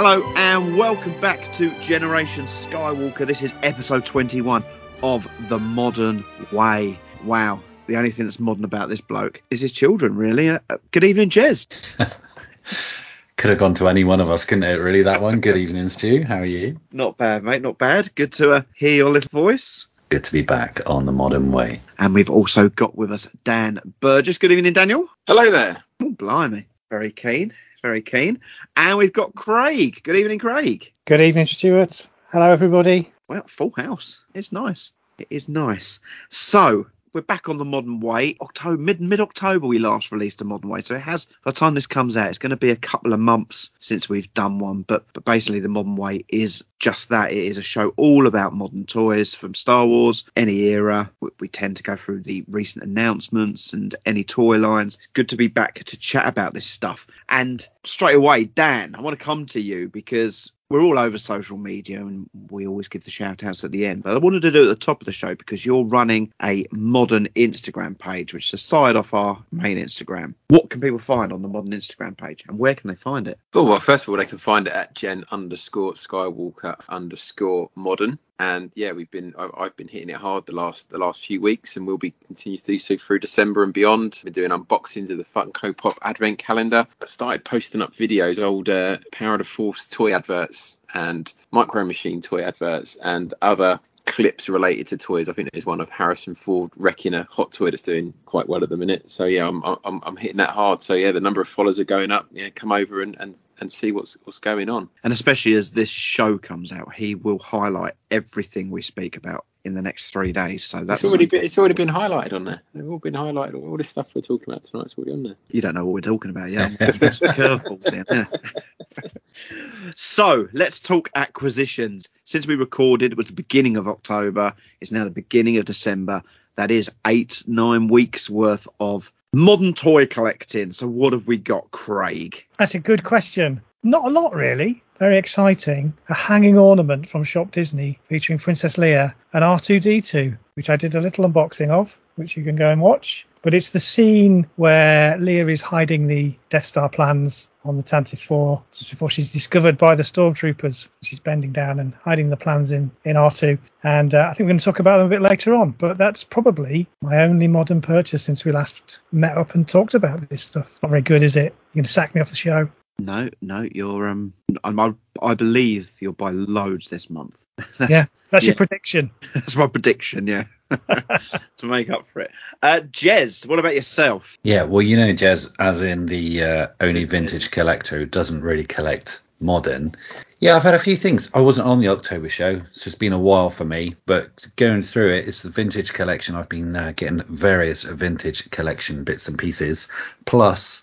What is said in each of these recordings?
Hello and welcome back to Generation Skywalker. This is episode 21 of The Modern Way. Wow, the only thing that's modern about this bloke is his children, really. Uh, good evening, Jez. Could have gone to any one of us, couldn't it? Really, that one. Good evening, Stu. How are you? Not bad, mate, not bad. Good to uh, hear your little voice. Good to be back on the modern way. And we've also got with us Dan Burgess. Good evening, Daniel. Hello there. Oh, blimey. Very keen, very keen. And we've got Craig. Good evening, Craig. Good evening, Stuart. Hello, everybody. Well, full house. It's nice. It is nice. So we're back on the modern way. October, mid mid October, we last released a modern way. So it has. By the time this comes out, it's going to be a couple of months since we've done one. But but basically, the modern way is just that. It is a show all about modern toys from Star Wars, any era. We, we tend to go through the recent announcements and any toy lines. It's good to be back to chat about this stuff. And straight away, Dan, I want to come to you because we're all over social media and we always give the shout outs at the end. But I wanted to do it at the top of the show because you're running a modern Instagram page, which is a side off our main Instagram. What can people find on the modern Instagram page and where can they find it? Oh well, first of all, they can find it at Gen underscore Skywalker underscore modern. And yeah, we've been I've been hitting it hard the last the last few weeks, and we'll be continue to do so through December and beyond. We're doing unboxings of the Funko Pop Advent Calendar. I started posting up videos, old uh, Power of Force toy adverts and Micro Machine toy adverts, and other clips related to toys. I think there's one of Harrison Ford wrecking a hot toy that's doing quite well at the minute. So yeah, I'm I'm, I'm hitting that hard. So yeah, the number of followers are going up. Yeah, come over and, and, and see what's what's going on. And especially as this show comes out, he will highlight everything we speak about in the next three days. So that's It's already been, it's already been highlighted on there. They've all been highlighted. All this stuff we're talking about tonight's already on there. you don't know what we're talking about, yeah. We've got some curveballs in. Yeah. so let's talk acquisitions. Since we recorded, it was the beginning of October. It's now the beginning of December. That is eight, nine weeks worth of modern toy collecting. So what have we got, Craig? That's a good question. Not a lot, really. Very exciting. A hanging ornament from Shop Disney featuring Princess Leia and R2D2, which I did a little unboxing of, which you can go and watch. But it's the scene where Leia is hiding the Death Star plans on the Tantive 4 just before she's discovered by the stormtroopers. She's bending down and hiding the plans in, in R2. And uh, I think we're going to talk about them a bit later on. But that's probably my only modern purchase since we last met up and talked about this stuff. Not very good, is it? You're going to sack me off the show. No, no, you're um, I'm, I, I believe you'll buy loads this month. That's, yeah, that's yeah. your prediction. That's my prediction. Yeah, to make up for it. Uh, Jez, what about yourself? Yeah, well, you know, Jez, as in the uh, only vintage collector who doesn't really collect modern, Yeah, I've had a few things. I wasn't on the October show, so it's been a while for me. But going through it, it's the vintage collection. I've been uh, getting various vintage collection bits and pieces, plus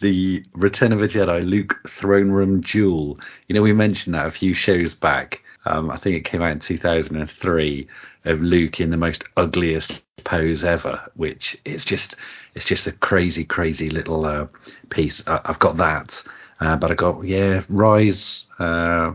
the Return of a Jedi Luke throne room duel. You know, we mentioned that a few shows back. Um, I think it came out in 2003 of Luke in the most ugliest pose ever, which is just it's just a crazy, crazy little uh, piece. I, I've got that, uh, but I got yeah, Rise, uh,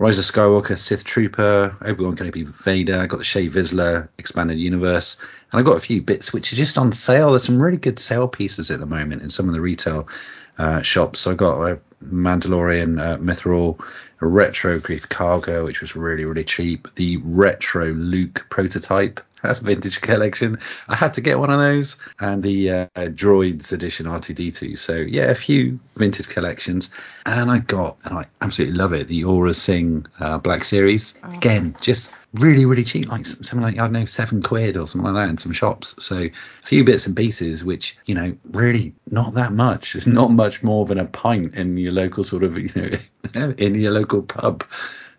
Rise of Skywalker, Sith Trooper, Obi Wan Kenobi, Vader. I got the Shae Vizla expanded universe, and I got a few bits which are just on sale. There's some really good sale pieces at the moment in some of the retail uh, shops. So I got a Mandalorian uh, Mythrol, a retro Greef Karga, which was really really cheap. The retro Luke prototype vintage collection. I had to get one of those, and the uh, Droids edition R2D2. So yeah, a few vintage collections, and I got, and I absolutely love it, the Aurra Sing uh, Black Series. Again, just really really cheap, like something like I don't know seven quid or something like that in some shops. So a few bits and pieces, which you know really not that much, not much more than a pint in your local sort of you know in your local pub.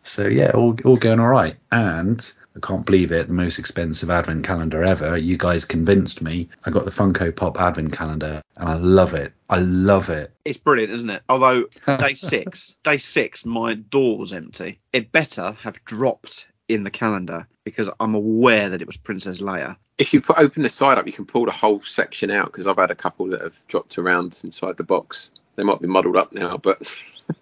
So yeah, all all going all right, and I can't believe it. The most expensive advent calendar ever. You guys convinced me. I got the Funko Pop advent calendar and I love it. I love it. It's brilliant, isn't it? Although day six, day six, my door was empty. It better have dropped in the calendar because I'm aware that it was Princess Leia. If you put open the side up, you can pull the whole section out because I've had a couple that have dropped around inside the box. They might be muddled up now, but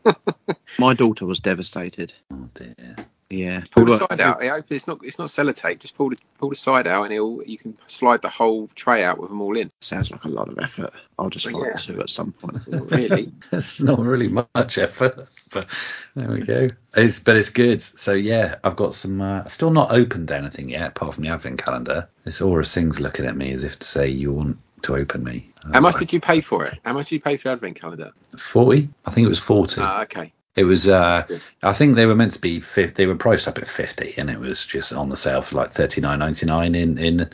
My daughter was devastated. Oh dear. Yeah. pull the side out. It opens, it's not it's not sellotape. Just pull the pull the side out, and it'll you can slide the whole tray out with them all in. Sounds like a lot of effort. I'll just follow Yeah. suit at some point. Really? It's not really much effort, but there we go. It's but it's good. So yeah, I've got some. Uh, still not opened anything yet, apart from the advent calendar. This Aurra Sing's looking at me as if to say, "You want to open me?" How much did you pay for it? How much did you pay for the advent calendar? Forty? I think it was forty. Ah, okay. It was. Uh. I think they were meant to be. They were priced up at fifty, and it was just on the sale for like thirty nine ninety nine in in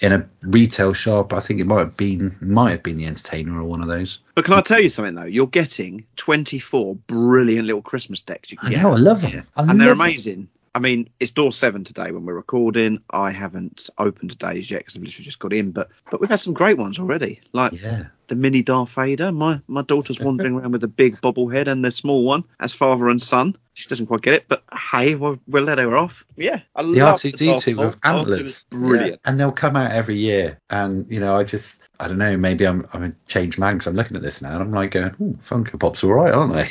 in a retail shop. I think it might have been might have been the Entertainer or one of those. But can I tell you something though? You're getting 24 brilliant little Christmas decks. You can I get. know. I love them. I and they're love them. amazing. I mean, it's door seven today when we're recording. I haven't opened today's yet because I've literally just got in, but but we've had some great ones already. Like Yeah. The mini Darth Vader. My my daughter's wandering around with the big bobblehead and the small one as father and son. She doesn't quite get it, but hey, we'll, we'll let her off. Yeah, I The love R2D2 Darth with antlers. Brilliant. And they'll come out every year. And, you know, I just, I don't know, maybe I'm, I'm a changed man because I'm looking at this now and I'm like going, oh, Funko Pop's all right, aren't they?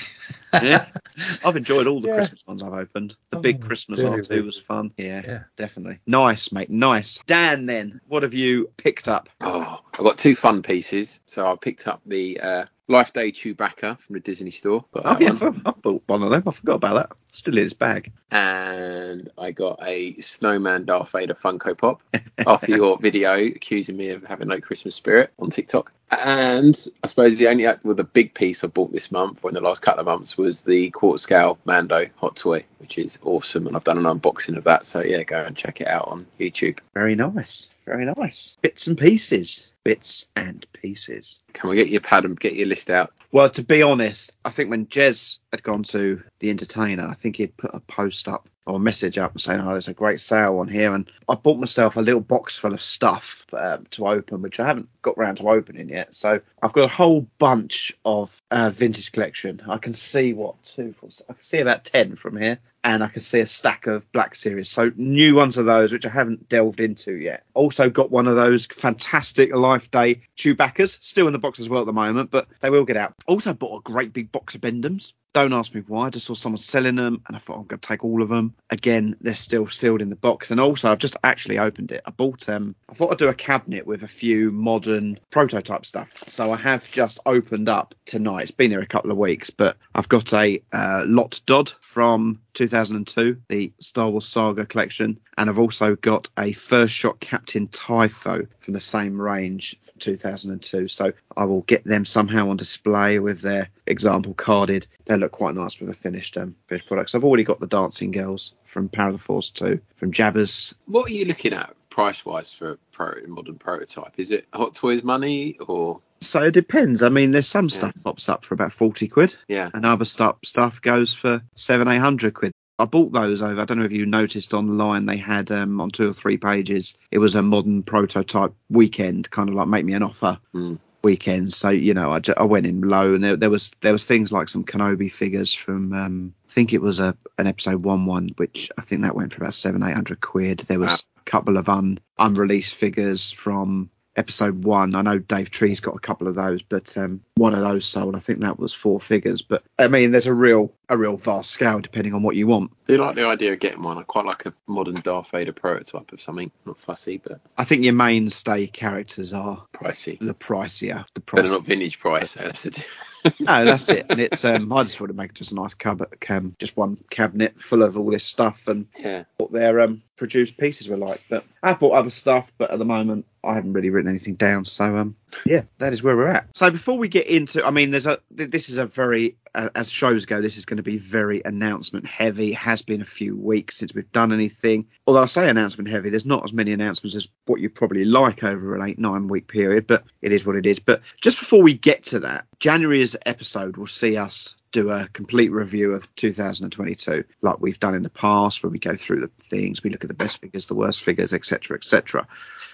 Yeah. I've enjoyed all the Yeah. Christmas ones I've opened. The big Oh, Christmas really, R2 really was fun. Yeah, Yeah. definitely. Nice, mate. Nice. Dan, then, what have you picked up? Oh, I've got two fun pieces. So I picked up the uh, Life Day Chewbacca from the Disney store. Got Oh, yeah, one. I bought one of them. I forgot about that. Still in its bag. And I got a Snowman Darth Vader Funko Pop after your video accusing me of having no Christmas spirit on TikTok. And I suppose the only act with a big piece I bought this month or in the last couple of months was the quarter scale Mando hot toy, which is awesome. And I've done an unboxing of that. So yeah, go and check it out on YouTube. Very nice. Very nice. Bits and pieces. Bits and pieces. Come on, get your pad and get your list out. Well, to be honest, I think when Jez had gone to the entertainer, I think he'd put a post up or a message up saying, "Oh, there's a great sale on here," and I bought myself a little box full of stuff um, to open, which I haven't got round to opening yet. So I've got a whole bunch of uh, vintage collection. I can see what two, four, I can see about ten from here, and I can see a stack of Black Series. So new ones of those, which I haven't delved into yet. Also got one of those fantastic Life Day Chewbacca's, still in the box as well at the moment, but they will get out. Also bought a great big box of Bend-Ems. Don't ask me why. I just saw someone selling them, and I thought I'm going to take all of them. Again, they're still sealed in the box, and also I've just actually opened it. I bought um, I thought I'd do a cabinet with a few modern prototype stuff. So I have just opened up tonight. It's been here a couple of weeks, but I've got a uh, Lott Dod from 2002, the Star Wars Saga collection, and I've also got a First Shot Captain Typho from the same range from 2002. So I will get them somehow on display with their example carded. They look quite nice with a finished um, finished products. I've already got the Dancing Girls from Power of the Force 2 from Jabba's. What are you looking at price wise for a pro modern prototype? Is it Hot Toys money or So it depends. I mean, there's some stuff pops up for about forty quid, Yeah. and other stuff stuff goes for seven, eight hundred quid. I bought those over. I don't know if you noticed online they had um, on two or three pages. It was a modern prototype weekend, kind of like make me an offer Mm. Weekend. So you know, I went in low, and there, there was there was things like some Kenobi figures from. Um, I think it was a an episode one one, which I think that went for about seven eight hundred quid. There was Wow. a couple of un unreleased figures from episode one. I know Dave Tree's got a couple of those, but um, one of those sold. I think that was four figures. But I mean, there's a real a real vast scale depending on what you want. Do you like the idea of getting one? I quite like a modern Darth Vader prototype of something. Not fussy, but I think your mainstay characters are pricey. the pricier. The price. they're not vintage price. So that's the no, that's it. And it's um, I just want to make just a nice cupboard, cam, just one cabinet full of all this stuff and yeah. what their um produced pieces were like. But I bought other stuff, but at the moment I haven't really written anything down. So um yeah, that is where we're at. So before we get into, I mean, there's a this is a very uh, as shows go, this is going to be very announcement heavy. Has been a few weeks since we've done anything. Although I say announcement heavy, there's not as many announcements as what you probably like over an eight nine week period, but it is what it is. But just before we get to that, January's episode will see us do a complete review of 2022 like we've done in the past where we go through the things we look at the best figures the worst figures etc etc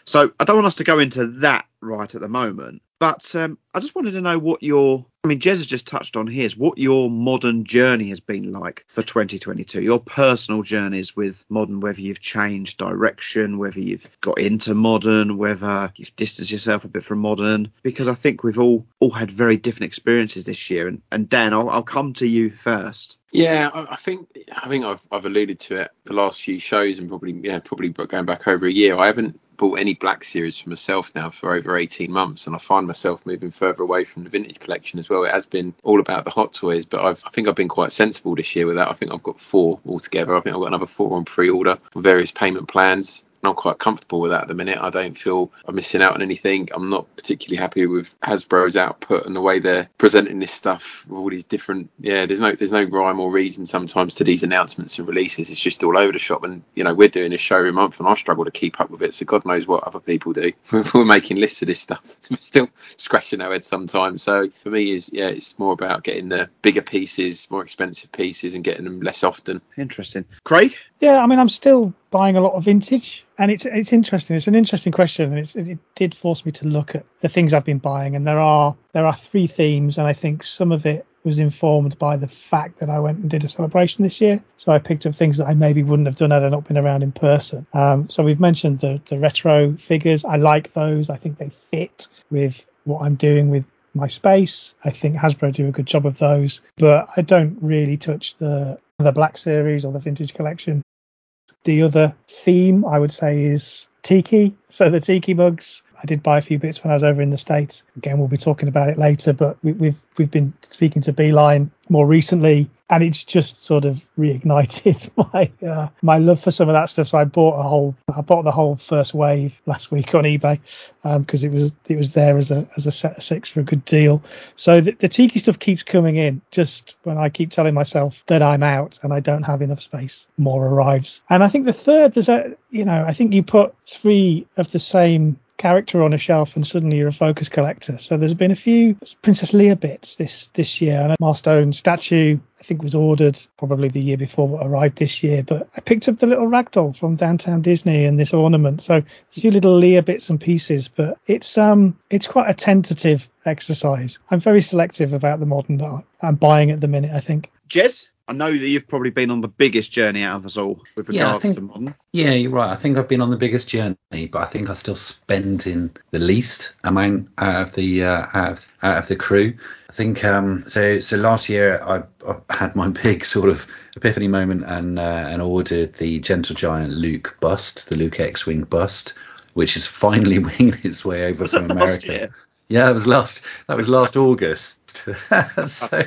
so i don't want us to go into that right at the moment but um, i just wanted to know what your i mean jez has just touched on his what your modern journey has been like for 2022 your personal journeys with modern whether you've changed direction whether you've got into modern whether you've distanced yourself a bit from modern because i think we've all all had very different experiences this year and, and dan I'll, I'll come to you first Yeah, I, I think I think I've I've alluded to it the last few shows and probably yeah probably going back over a year. I haven't bought any Black Series for myself now for over eighteen months, and I find myself moving further away from the vintage collection as well. It has been all about the hot toys, but I've I think I've been quite sensible this year with that. I think I've got four altogether. I think I've got another four on pre-order on various payment plans. I'm quite comfortable with that at the minute. I don't feel I'm missing out on anything. I'm not particularly happy with Hasbro's output and the way they're presenting this stuff with all these different. Yeah, there's no there's no rhyme or reason sometimes to these announcements and releases. It's just all over the shop. And you know we're doing this show every month, and I struggle to keep up with it. So God knows what other people do. we're making lists of this stuff. We're still scratching our heads sometimes. So for me, is yeah, it's more about getting the bigger pieces, more expensive pieces, and getting them less often. interesting craig Yeah, I mean, I'm still buying a lot of vintage, and it's it's interesting. It's an interesting question, and it did force me to look at the things I've been buying. And there are there are three themes, and I think some of it was informed by the fact that I went and did a celebration this year. So I picked up things that I maybe wouldn't have done had I not been around in person. Um, so we've mentioned the the retro figures. I like those. I think they fit with what I'm doing with my space. I think Hasbro do a good job of those, but I don't really touch the the Black Series or the Vintage Collection. The other theme I would say is tiki. So the tiki mugs. I did buy a few bits when I was over in the states. Again, we'll be talking about it later. But we, we've we've been speaking to Beeline more recently, and it's just sort of reignited my uh, my love for some of that stuff. So I bought a whole I bought the whole first wave last week on eBay because it was it was there as a as a set of six for a good deal. So the, the tiki stuff keeps coming in. Just when I keep telling myself that I'm out and I don't have enough space, more arrives. And I think the third, there's a you know I think you put three of the same character on a shelf and suddenly you're a focus collector. So there's been a few Princess Leia bits this this year. And a milestone statue I think was ordered probably the year before arrived this year. But I picked up the little ragdoll from downtown Disney and this ornament. So a few little Leia bits and pieces, but it's um it's quite a tentative exercise. I'm very selective about the modern art I'm buying at the minute, I think. Jez, I know that you've probably been on the biggest journey out of us all with Yeah, regards think- to modern. Yeah, you're right. I think I've been on the biggest journey, but I think I still spend in the least amount out of the uh, out, of, out of the crew. I think um, so. So last year I, I had my big sort of epiphany moment and uh, and ordered the Gentle Giant Luke bust, the Luke X-wing bust, which is finally winging its way over Was from America. Yeah, that was last. That was last August. so,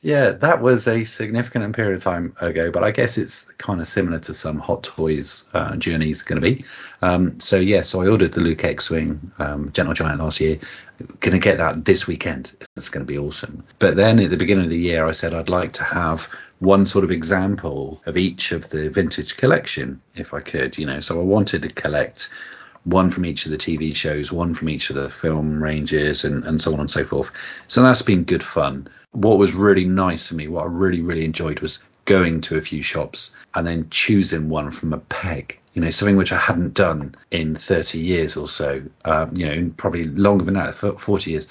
yeah, that was a significant period of time ago. But I guess it's kind of similar to some Hot Toys uh, journeys going to be. Um, so yeah, so I ordered the Luke X-wing um, Gentle Giant last year. Going to get that this weekend. It's going to be awesome. But then at the beginning of the year, I said I'd like to have one sort of example of each of the vintage collection, if I could. You know, so I wanted to collect one from each of the TV shows, one from each of the film ranges, and, and so on and so forth. So that's been good fun. What was really nice for me, what I really, really enjoyed was going to a few shops and then choosing one from a peg. You know, something which I hadn't done in 30 years or so. Um, you know, probably longer than that, 40 years.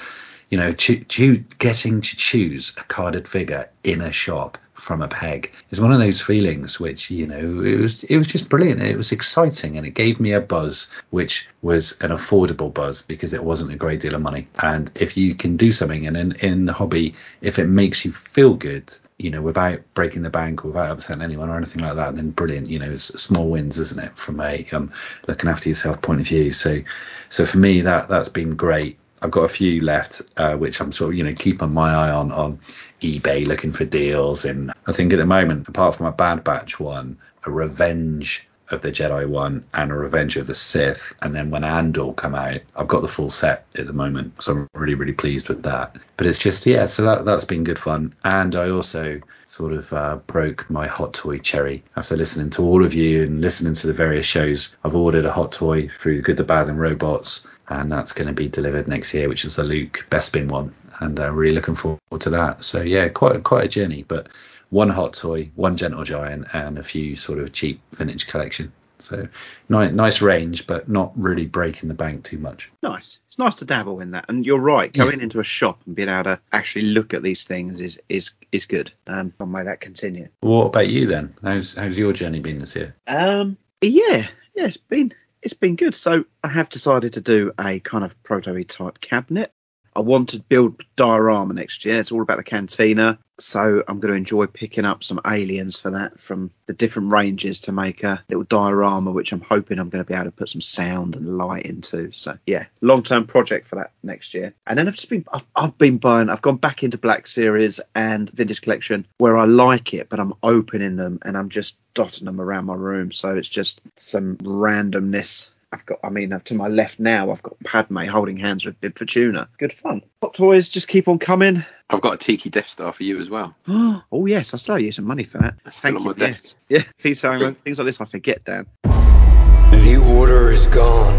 You know, cho- getting to choose a carded figure in a shop from a peg is one of those feelings which you know it was it was just brilliant. It was exciting and it gave me a buzz which was an affordable buzz because it wasn't a great deal of money. And if you can do something and in, in the hobby if it makes you feel good you know without breaking the bank or without upsetting anyone or anything like that then brilliant. You know it's small wins isn't it from a um, looking after yourself point of view. So so for me that that's been great I've got a few left, uh, which I'm sort of, you know, keeping my eye on on eBay looking for deals. And I think at the moment, apart from a Bad Batch one, a Revenge of the Jedi one, and a Revenge of the Sith, and then when Andor come out, I've got the full set at the moment, so I'm really really pleased with that. But it's just yeah, so that that's been good fun, and I also sort of uh, broke my hot toy cherry after listening to all of you and listening to the various shows. I've ordered a hot toy through Good, the Bad, and Robots and that's going to be delivered next year, which is the Luke Bespin one, and I'm uh, really looking forward to that. So yeah, quite quite a journey, but one hot toy, one gentle giant, and a few sort of cheap vintage collection. So nice, nice range, but not really breaking the bank too much. Nice. It's nice to dabble in that, and you're right. Going yeah. into a shop and being able to actually look at these things is is is good. Um, and may that continue. What about you then? How's how's your journey been this year? Um, yeah, yeah, it's been it's been good. So I have decided to do a kind of proto type cabinet. I want to build diorama next year. It's all about the cantina. So I'm going to enjoy picking up some aliens for that from the different ranges to make a little diorama, which I'm hoping I'm going to be able to put some sound and light into. So yeah, long term project for that next year. And then I've just been, I've, I've been buying, I've gone back into Black Series and Vintage Collection where I like it, but I'm opening them and I'm just dotting them around my room. So it's just some randomness I've got, I mean, to my left now, I've got Padme holding hands with Bib Fortuna. Good fun. Hot toys just keep on coming. I've got a Tiki Death Star for you as well. oh, yes, I still owe you some money for that. That's Thank you. Yes. Yeah, things, things like this I forget, Dan. The order is gone.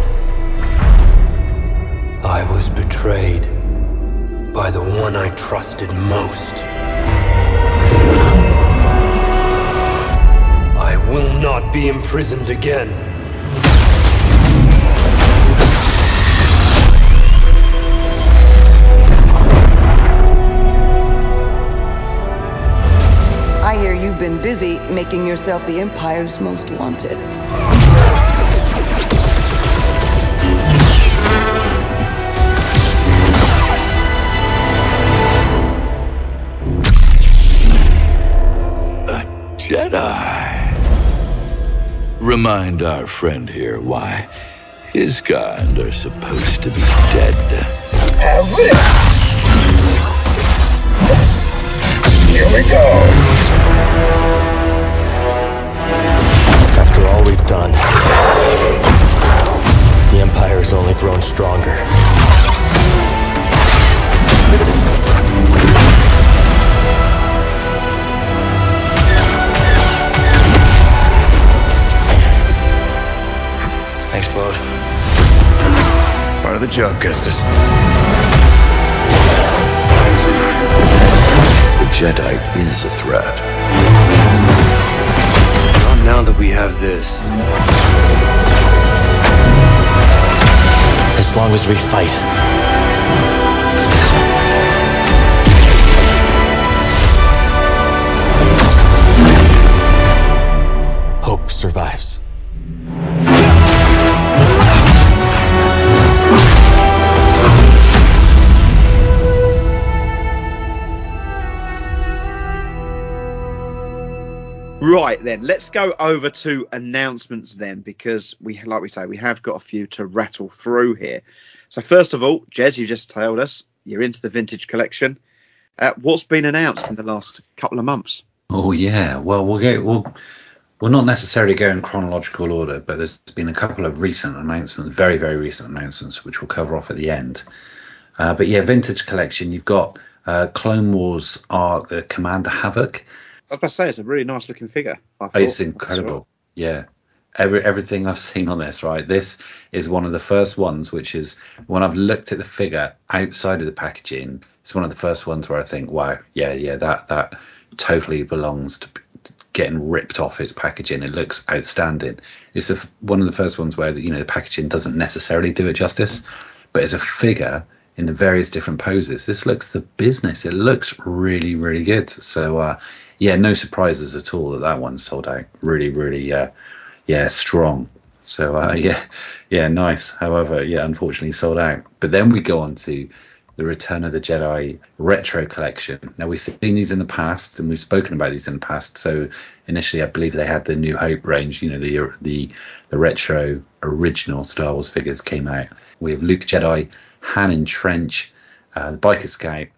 I was betrayed by the one I trusted most. I will not be imprisoned again. You've been busy making yourself the Empire's most wanted. A Jedi. Remind our friend here why his kind are supposed to be dead. Here we go. Done, the Empire has only grown stronger. Thanks, Bode. Part of the job, Gustus. The Jedi is a threat now that we have this. As long as we fight. Hope survives. Right then, let's go over to announcements then, because we, like we say, we have got a few to rattle through here. So first of all, Jez, you just told us you're into the vintage collection. Uh, what's been announced in the last couple of months? Oh yeah, well we'll go we'll we'll not necessarily go in chronological order, but there's been a couple of recent announcements, very very recent announcements, which we'll cover off at the end. Uh, but yeah, vintage collection. You've got uh, Clone Wars Arc uh, Commander Havoc. I was about to say it's a really nice looking figure. it's incredible. Yeah. every, everything I've seen on this, right? This is one of the first ones, which is when I've looked at the figure outside of the packaging. It's one of the first ones where I think, wow, yeah, yeah, that that totally belongs to getting ripped off its packaging. It looks outstanding. It's the, one of the first ones where you know the packaging doesn't necessarily do it justice, but as a figure in the various different poses, this looks the business. It looks really, really good. So uh, yeah, no surprises at all that that one sold out. Really, really, uh, yeah, strong. So uh, yeah, yeah, nice. However, yeah, unfortunately sold out. But then we go on to the Return of the Jedi retro collection. Now we've seen these in the past, and we've spoken about these in the past. So initially, I believe they had the New Hope range. You know, the the the retro original Star Wars figures came out. We have Luke Jedi, Han in Trench, uh, the Biker Scout,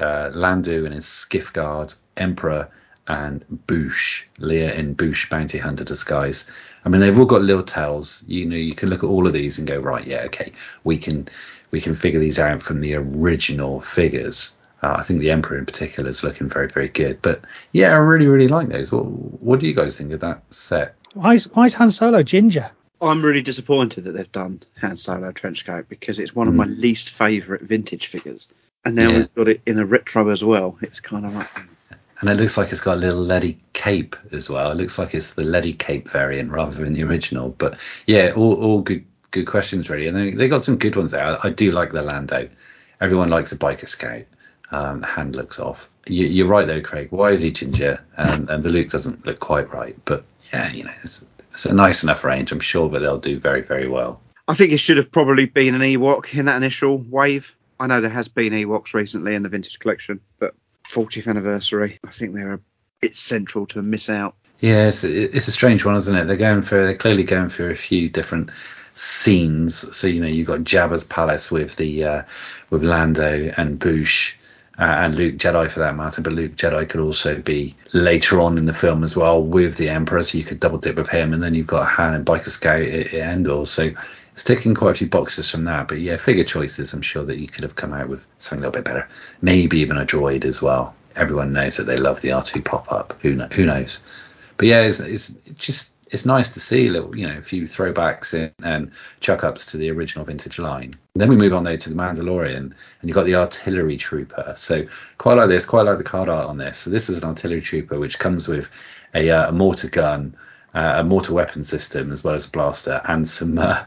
uh, Lando and his skiff guard, Emperor, and Boushh, Leia in Boushh Bounty Hunter disguise. I mean, they've all got little tells. You know, you can look at all of these and go, right, yeah, okay, we can we can figure these out from the original figures. Uh, I think the Emperor in particular is looking very, very good. But yeah, I really, really like those. What, what do you guys think of that set? Why is, why is Han Solo ginger? I'm really disappointed that they've done Han Solo trenchcoat because it's one of Mm. my least favourite vintage figures. And now Yeah. we've got it in a retro as well. It's kind of like, And it looks like it's got a little leady cape as well. It looks like it's the leady cape variant rather than the original. But yeah, all, all good good questions really. And they, they got some good ones there. I, I do like the Lando. Everyone likes a biker scout. Um, the hand looks off. You, you're right though, Craig. Why is he ginger? And, and the Luke doesn't look quite right. But yeah, you know, it's, it's a nice enough range. I'm sure that they'll do very very well. I think it should have probably been an Ewok in that initial wave. I know there has been Ewoks recently in the vintage collection, but 40th anniversary, I think they're a bit central to miss out. Yeah, it's, it's a strange one, isn't it? They're going for they're clearly going for a few different scenes. So you know you've got Jabba's palace with the uh, with Lando and Boushh. Uh, and Luke Jedi for that matter, but Luke Jedi could also be later on in the film as well with the Emperor, so you could double dip with him, and then you've got Han and Biker Scout at, at Endor, so it's ticking quite a few boxes from that. But yeah, figure choices, I'm sure that you could have come out with something a little bit better, maybe even a droid as well. Everyone knows that they love the R2 pop up. Who kn- who knows? But yeah, it's, it's just it's nice to see little, you know, a few throwbacks in, and chuck ups to the original vintage line. Then we move on though to the Mandalorian, and you've got the artillery trooper. So quite like this, quite like the card art on this. So this is an artillery trooper which comes with a, uh, a mortar gun, uh, a mortar weapon system as well as a blaster, and some uh,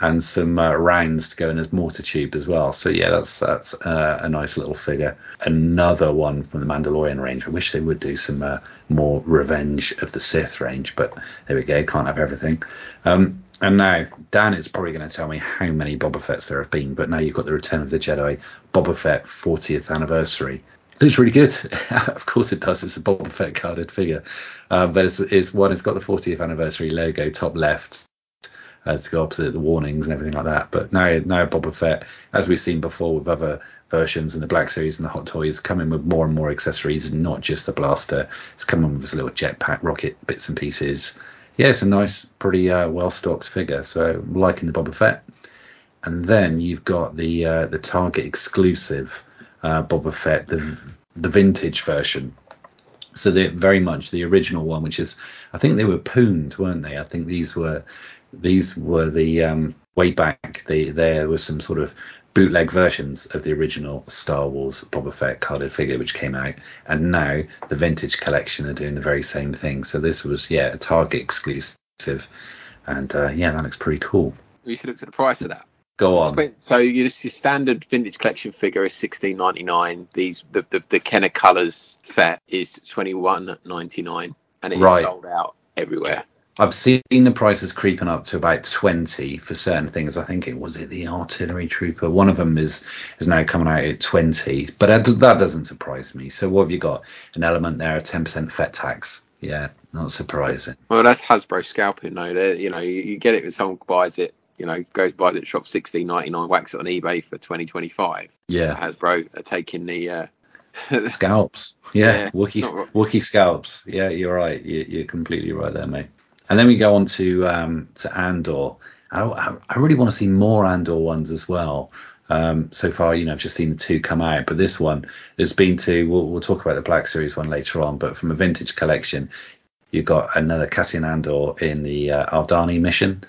and some uh, rounds to go in as mortar tube as well. So yeah, that's that's uh, a nice little figure. Another one from the Mandalorian range. I wish they would do some uh, more Revenge of the Sith range, but there we go. Can't have everything. Um, and now Dan is probably going to tell me how many Boba Fett's there have been, but now you've got the Return of the Jedi Boba Fett 40th anniversary. Looks really good. of course it does. It's a Boba Fett carded figure, uh, but it's, it's one. It's got the 40th anniversary logo top left uh, to go opposite the warnings and everything like that. But now, now Boba Fett, as we've seen before with other versions in the Black Series and the Hot Toys, coming with more and more accessories, and not just the blaster. It's coming with this little jetpack, rocket bits and pieces. Yeah, it's a nice, pretty uh, well stocked figure. So I'm liking the Boba Fett. And then you've got the uh, the Target exclusive uh, Boba Fett, the the vintage version. So they're very much the original one, which is I think they were pooned, weren't they? I think these were these were the um, way back. The, there was some sort of bootleg versions of the original Star Wars Boba Fett carded figure, which came out, and now the vintage collection are doing the very same thing. So this was yeah a Target exclusive, and uh, yeah that looks pretty cool. We should look at the price of that. Go on. So your, your standard vintage collection figure is sixteen ninety nine. These the the, the Kenner Colors Fett is twenty one ninety nine, and it's Right. sold out everywhere. I've seen the prices creeping up to about twenty for certain things. I think it was it the artillery trooper. One of them is is now coming out at twenty, but that, that doesn't surprise me. So what have you got? An element there, a ten percent Fett tax. Yeah, not surprising. Well, that's Hasbro scalping, though. They're, you know, you, you get it when someone buys it. You know, goes buys it, shop sixteen ninety nine, whacks it on eBay for twenty twenty five. Yeah, Hasbro are taking the uh, scalps. Yeah, Yeah, Wookie. Wookie scalps. Yeah, you're right. You, you're completely right there, mate. And then we go on to um, to Andor. I, I really want to see more Andor ones as well. Um, so far, you know, I've just seen the two come out, but this one, there's been two. We'll, we'll talk about the Black Series one later on, but from a vintage collection, You've got another Cassian Andor in the uh, Aldhani mission.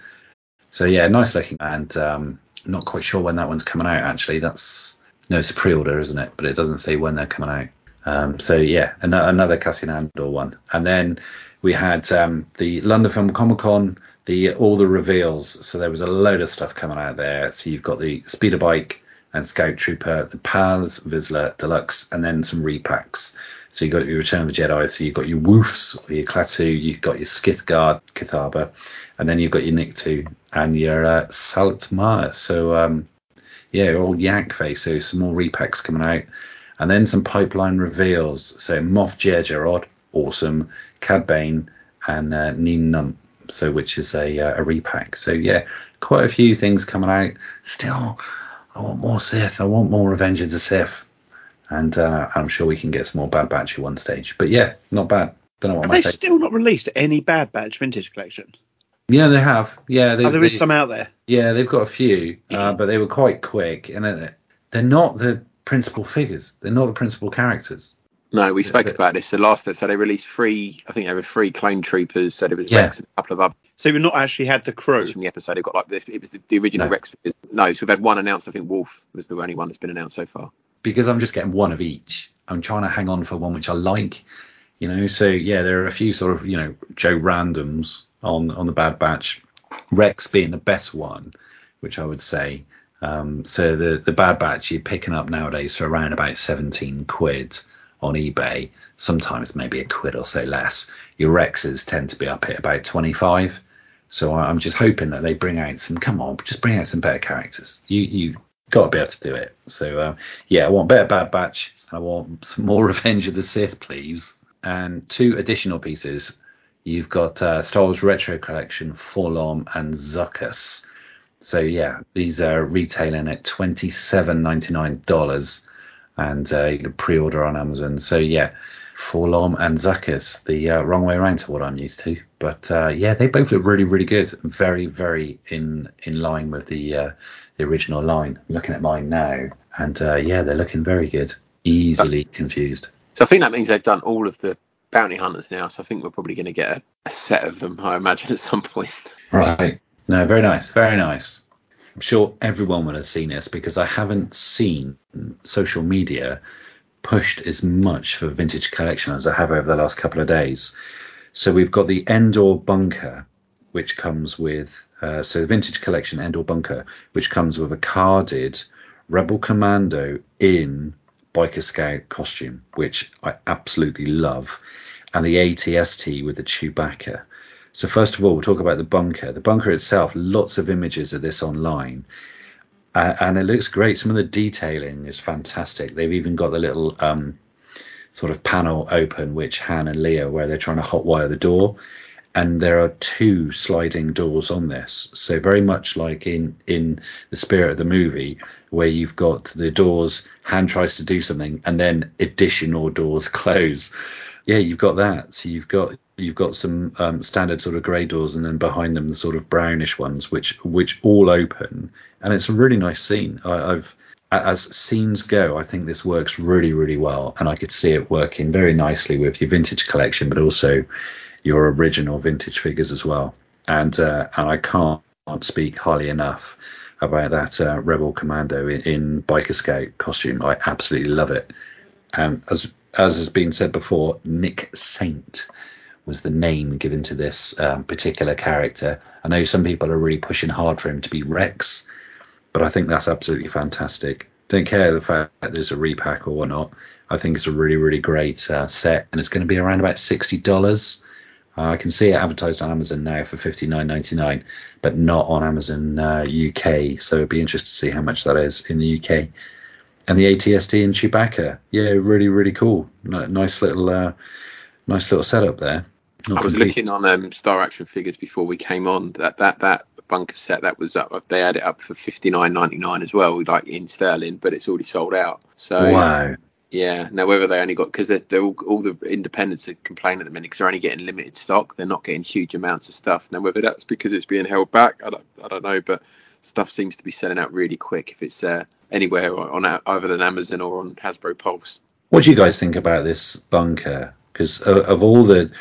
So yeah, nice looking, and um, not quite sure when that one's coming out. Actually, that's no, it's a pre-order, isn't it? But it doesn't say when they're coming out. Um, so yeah, an- another Cassian Andor one, and then we had um, the London Film Comic Con, the all the reveals. So there was a load of stuff coming out there. So you've got the speeder bike and Scout Trooper, the Paz Vizsla Deluxe, and then some repacks. So you've got your Return of the Jedi, so you've got your Woofs, your Klaatu, you've got your Skiff Guard, Kithaba, and then you've got your Nikto and your uh, Maya. So um, yeah, all Yak face. So some more repacks coming out, and then some pipeline reveals. So Moff Jerjerrod, awesome, Cad Bane, and uh, Nien Nunb. So which is a uh, a repack. So yeah, quite a few things coming out. Still, I want more Sith. I want more Revenge of the Sith. And uh, I'm sure we can get some more Bad Batch at one stage. But yeah, not bad. Don't know what my they still not released any Bad Batch vintage collection? Yeah, they have. Yeah, they, oh, there is they- some out there. Yeah, they've got a few, uh, but they were quite quick, and uh, they're not the principal figures. They're not the principal characters. No, we spoke about this the last. So they released three. I think there were three clone troopers. So there was Yeah. Rex and a couple of other So we've not actually had the crew. from the episode. They've got like the, it was the, the original No. Rex. No, so we've had one announced. I think Wolf was the only one that's been announced so far. because I'm just getting one of each. I'm trying to hang on for one which I like, you know. So yeah, there are a few sort of you know Joe randoms on on the Bad Batch. Rex being the best one, which I would say. Um, so the the Bad Batch you're picking up nowadays for around about 17 quid on eBay. Sometimes maybe a quid or so less. Your Rexes tend to be up at about 25. So I'm just hoping that they bring out some. Come on, just bring out some better characters. You you got to be able to do it. So uh, yeah, I want better Bad Batch. I want some more Revenge of the Sith, please. And two additional pieces. You've got uh, Star Wars Retro Collection, 4-LOM and Zuckuss. So yeah, these are retailing at twenty seven ninety nine dollars, and uh, you can pre-order on Amazon. So yeah, 4-LOM and Zuckuss, the uh, wrong way around to what I'm used to. But uh, yeah, they both look really, really good. Very, very in in line with the uh, the original line. I'm looking at mine now, and uh, yeah, they're looking very good. Easily confused. So I think that means they've done all of the bounty hunters now. So I think we're probably going to get a, a set of them. I imagine at some point. Right. No, very nice. Very nice. I'm sure everyone will have seen this because I haven't seen social media pushed as much for vintage collection as I have over the last couple of days. So we've got the Endor Bunker, which comes with uh, so the vintage collection Endor Bunker, which comes with a carded Rebel Commando in Biker Scout costume, which I absolutely love, and the ATST with the Chewbacca. So first of all, we'll talk about the bunker. The bunker itself, lots of images of this online, uh, and it looks great. Some of the detailing is fantastic. They've even got the little um, sort of panel open, which Han and Leia, where they're trying to hotwire the door, and there are two sliding doors on this. So very much like in in the spirit of the movie, where you've got the doors, Han tries to do something, and then additional doors close. Yeah, you've got that. So you've got you've got some um, standard sort of grey doors, and then behind them the sort of brownish ones, which which all open, and it's a really nice scene. I, I've as scenes go, I think this works really really well, and I could see it working very nicely with your vintage collection, but also your original vintage figures as well. And uh, and I can't, speak highly enough about that uh, Rebel Commando in, in Biker Scout costume. I absolutely love it. And as as has been said before, Nik Sant was the name given to this um, particular character. I know some people are really pushing hard for him to be Rex, but I think that's absolutely fantastic. Don't care the fact that there's a repack or whatnot. I think it's a really, really great uh, set, and it's going to be around about sixty dollars. Uh, I can see it advertised on Amazon now for fifty nine ninety nine, but not on Amazon uh, UK. So it'd be interesting to see how much that is in the UK. And the ATST and Chewbacca, yeah, really, really cool. N- Nice little, uh, nice little setup there. Not I was complete. looking on um, Star Action figures before we came on. That that that bunker set that was up. They had it up for fifty nine ninety nine as well, like in sterling, but it's already sold out. So Wow. yeah. Now whether they only got because they're, they're all, all the independents are complaining at the minute because they're only getting limited stock. They're not getting huge amounts of stuff. Now whether that's because it's being held back, I don't I don't know. But stuff seems to be selling out really quick if it's uh, anywhere on on either than Amazon or on Hasbro Pulse. What do you guys think about this bunker? Because of, of all the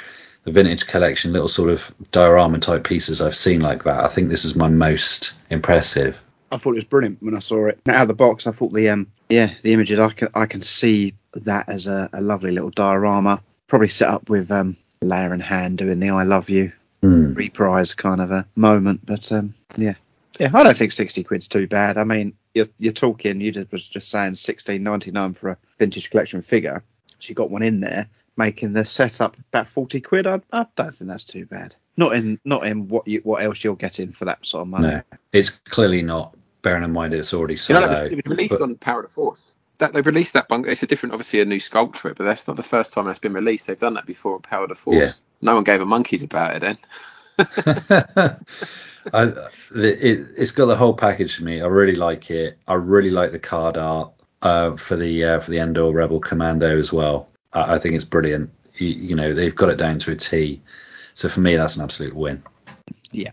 the vintage collection, little sort of diorama type pieces I've seen like that, I think this is my most impressive. I thought it was brilliant when I saw it out of the box. I thought the um yeah the images I can I can see that as a, a lovely little diorama. Probably set up with um Leia and Han doing the "I love you" Hmm. reprise kind of a moment. But um yeah yeah I don't think sixty quid's too bad. I mean you're you're talking you just was just saying sixteen ninety nine for a vintage collection figure. She got one in there making the setup about forty quid. I, I don't think that's too bad. Not in not in what you what else you're getting for that sort of money. No, it's clearly not. Bearing in mind it's already You sold know, it was, out. it was released but- on Power of the Force. That they released that bunk. It's a different, obviously, a new sculpt for it, but that's not the first time that's been released. They've done that before on Power of the Force. Yeah. No one gave a monkeys about it then. I, it, it's got the whole package for me. I really like it. I really like the card art uh, for the uh, for the Endor Rebel Commando as well. I, I think it's brilliant. You, you know, they've got it down to a T. So for me, that's an absolute win. Yeah.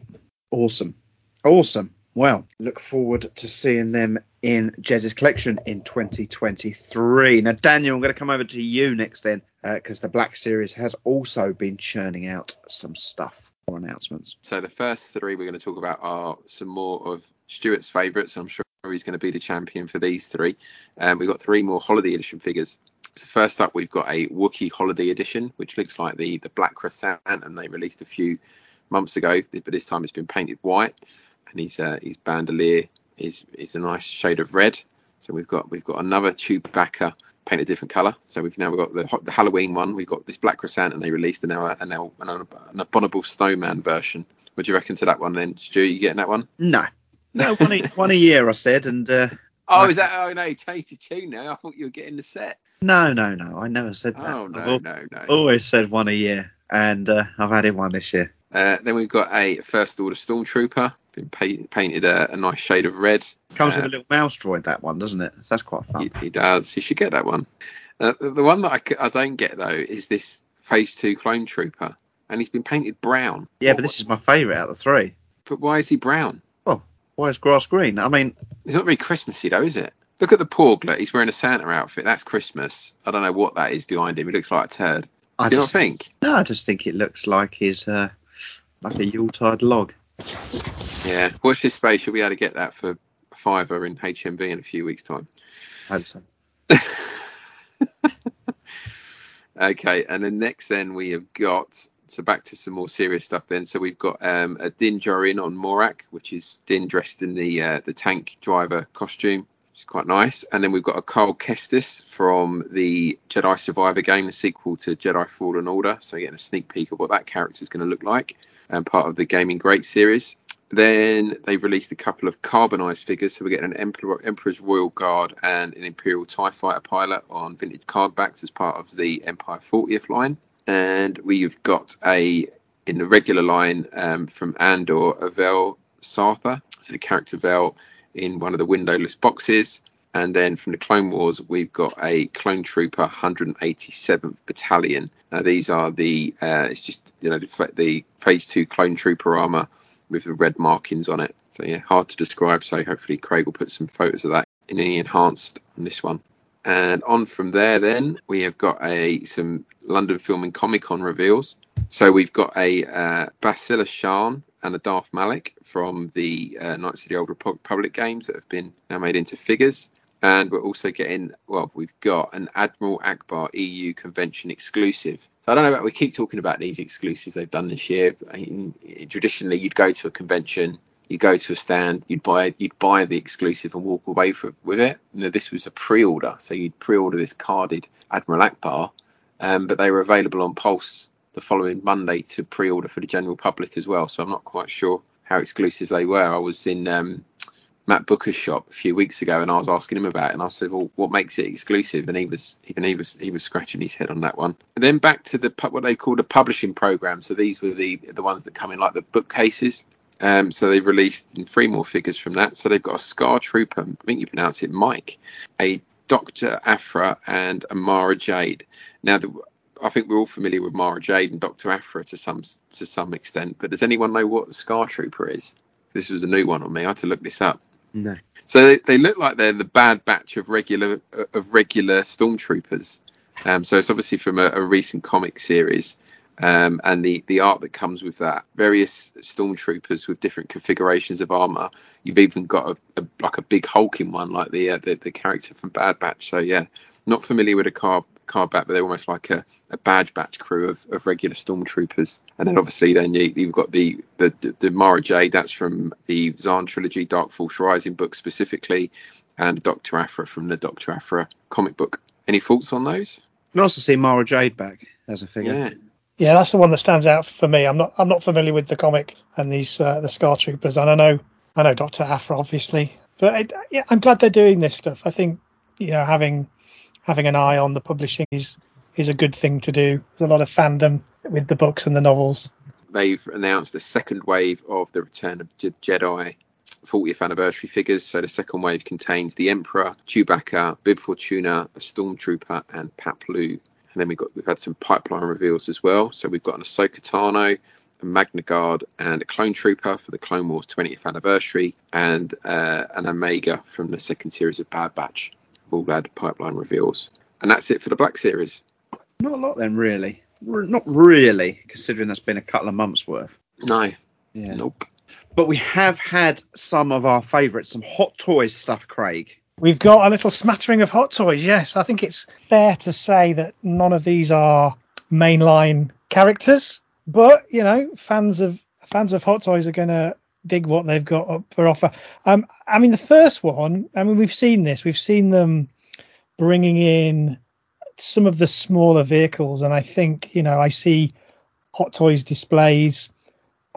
Awesome. Awesome. Well, look forward to seeing them in Jez's collection in 2023. Now, Daniel, I'm going to come over to you next then, because the Black Series has also been churning out some stuff or announcements. So the first three we're going to talk about are some more of Stuart's favourites. I'm sure he's going to be the champion for these three. Um, we've got three more holiday edition figures. So first up, we've got a Wookiee holiday edition, which looks like the the Black Crescent, and they released a few months ago, but this time it's been painted white, and his uh, his bandolier is is a nice shade of red. So we've got we've got another Chewbacca painted a different colour. So we've now got the, the Halloween one. We've got this Black Crescent, and they released an now an, an, an abominable snowman version. What do you reckon to that one then, Stu? You getting that one? No. No, one a, one a year, I said, and uh, Oh, is that? Oh no, you changed your tune now. I thought you were getting the set. No, no, no, I never said that. Oh I've no, no, no. always said one a year, and uh, I've added one this year. Uh, then we've got a First Order Stormtrooper, been pa- painted a, a nice shade of red. Comes Uh, with a little mouse droid, that one, doesn't it? So that's quite fun. He, does. You should get that one. Uh, the one that I, c- I don't get though is this Phase Two Clone Trooper, and he's been painted brown. Yeah, but this is my favourite out of the three. But why is he brown? Well, Why is grass green? I mean, It's not very Christmassy though, is it? Look at the Porglet. He's wearing a Santa outfit. That's Christmas. I don't know what that is behind him. He looks like a turd. I Do you just not think? no, I just think it looks like his uh, like a Yuletide log. Yeah. Watch this space. You'll be able to get that for fiver in HMV in a few weeks' time. Hope so. Okay, and then next, then we have got so back to some more serious stuff. Then, so we've got um, a Din Djarin on Morak, which is Din dressed in the uh, the tank driver costume, which is quite nice. And then we've got a Cal Kestis from the Jedi Survivor game, the sequel to Jedi Fallen Order. So getting a sneak peek of what that character is going to look like, and part of the Gaming Great series. Then they've released a couple of carbonized figures. So we're getting an Emperor, Emperor's Royal Guard and an Imperial TIE Fighter pilot on vintage card backs as part of the Empire 40th line. And we've got a, in the regular line um, from Andor, a Sartha. So the character Vel in one of the windowless boxes. And then from the Clone Wars, we've got a Clone Trooper 187th Battalion. Now these are the, uh, it's just, you know, the, the Phase 2 Clone Trooper armor with the red markings on it. So yeah, hard to describe. So hopefully Craig will put some photos of that in any enhanced on this one. And on from there, then we have got a some London Film and Comic Con reveals. So we've got a uh, Bastila Shan and a Darth Malak from the uh, Knights of the Old Republic games that have been now made into figures. And we're also getting, well, we've got an Admiral Ackbar EU convention exclusive. So I don't know about, we keep talking about these exclusives they've done this year. I mean, traditionally, you'd go to a convention, you'd go to a stand, you'd buy you'd buy the exclusive and walk away for, with it. Now, this was a pre-order, so you'd pre-order this carded Admiral Ackbar, um, but they were available on Pulse the following Monday to pre-order for the general public as well. So I'm not quite sure how exclusive they were. I was in um, Matt Booker's shop a few weeks ago, and I was asking him about it, and I said, "Well, what makes it exclusive?" And he was even he was he was scratching his head on that one. And then back to the what they call the publishing program. So these were the the ones that come in like the bookcases. Um, so they've released three more figures from that. So they've got a Scar Trooper, I think you pronounce it Mike, a Doctor Aphra, and a Mara Jade. Now, the, I think we're all familiar with Mara Jade and Doctor Aphra to some to some extent, but does anyone know what the Scar Trooper is? This was a new one on me. I had to look this up. No. So they, they look like they're the bad batch of regular of regular stormtroopers. Um, so it's obviously from a, a recent comic series, um, and the the art that comes with that. Various stormtroopers with different configurations of armor. You've even got a, a like a big hulking one, like the, uh, the the character from Bad Batch. So yeah, not familiar with a car car bat, but they're almost like a, a badge batch crew of, of regular stormtroopers. And then obviously then you, you've got the the, the, the Mara Jade. That's from the Zahn trilogy, Dark Force Rising book specifically, and Doctor Aphra from the Doctor Aphra comic book. Any thoughts on those? Nice to see Mara Jade back as a figure. Yeah. Yeah, that's the one that stands out for me. I'm not I'm not familiar with the comic and these uh, the Scar Troopers, and I know I know Doctor Aphra obviously, but it, yeah, I'm glad they're doing this stuff. I think you know having having an eye on the publishing is is a good thing to do. There's a lot of fandom with the books and the novels. They've announced the second wave of the Return of Je- Jedi 40th anniversary figures. So the second wave contains the Emperor, Chewbacca, Bib Fortuna, a Stormtrooper, and Paploo. And then we've got we've had some pipeline reveals as well. So we've got an Ahsoka Tano, a Magna Guard, and a Clone Trooper for the Clone Wars 20th anniversary, and uh, an Omega from the second series of Bad Batch. All had pipeline reveals, and that's it for the Black Series. Not a lot then, really. R- Not really, considering that's been a couple of months worth. No, Yeah. nope. But we have had some of our favourites, some hot toys stuff, Craig. We've got a little smattering of hot toys. Yes, I think it's fair to say that none of these are mainline characters, but you know, fans of fans of hot toys are going to dig what they've got up for offer. Um, I mean, the first one. I mean, we've seen this. We've seen them bringing in some of the smaller vehicles, and I think you know, I see hot toys displays,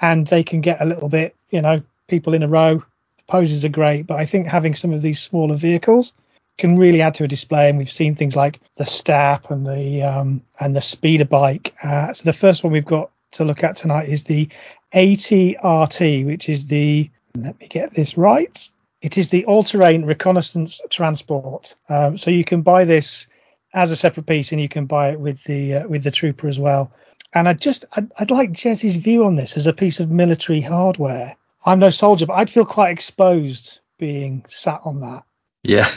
and they can get a little bit, you know, people in a row. Poses are great, but I think having some of these smaller vehicles can really add to a display. And we've seen things like the Stap and the um, and the speeder bike. Uh, so the first one we've got to look at tonight is the ATRT, which is the let me get this right. It is the all-terrain reconnaissance transport. Um, so you can buy this as a separate piece, and you can buy it with the uh, with the trooper as well. And I just I'd, I'd like Jez's view on this as a piece of military hardware. I'm no soldier, but I'd feel quite exposed being sat on that. Yeah,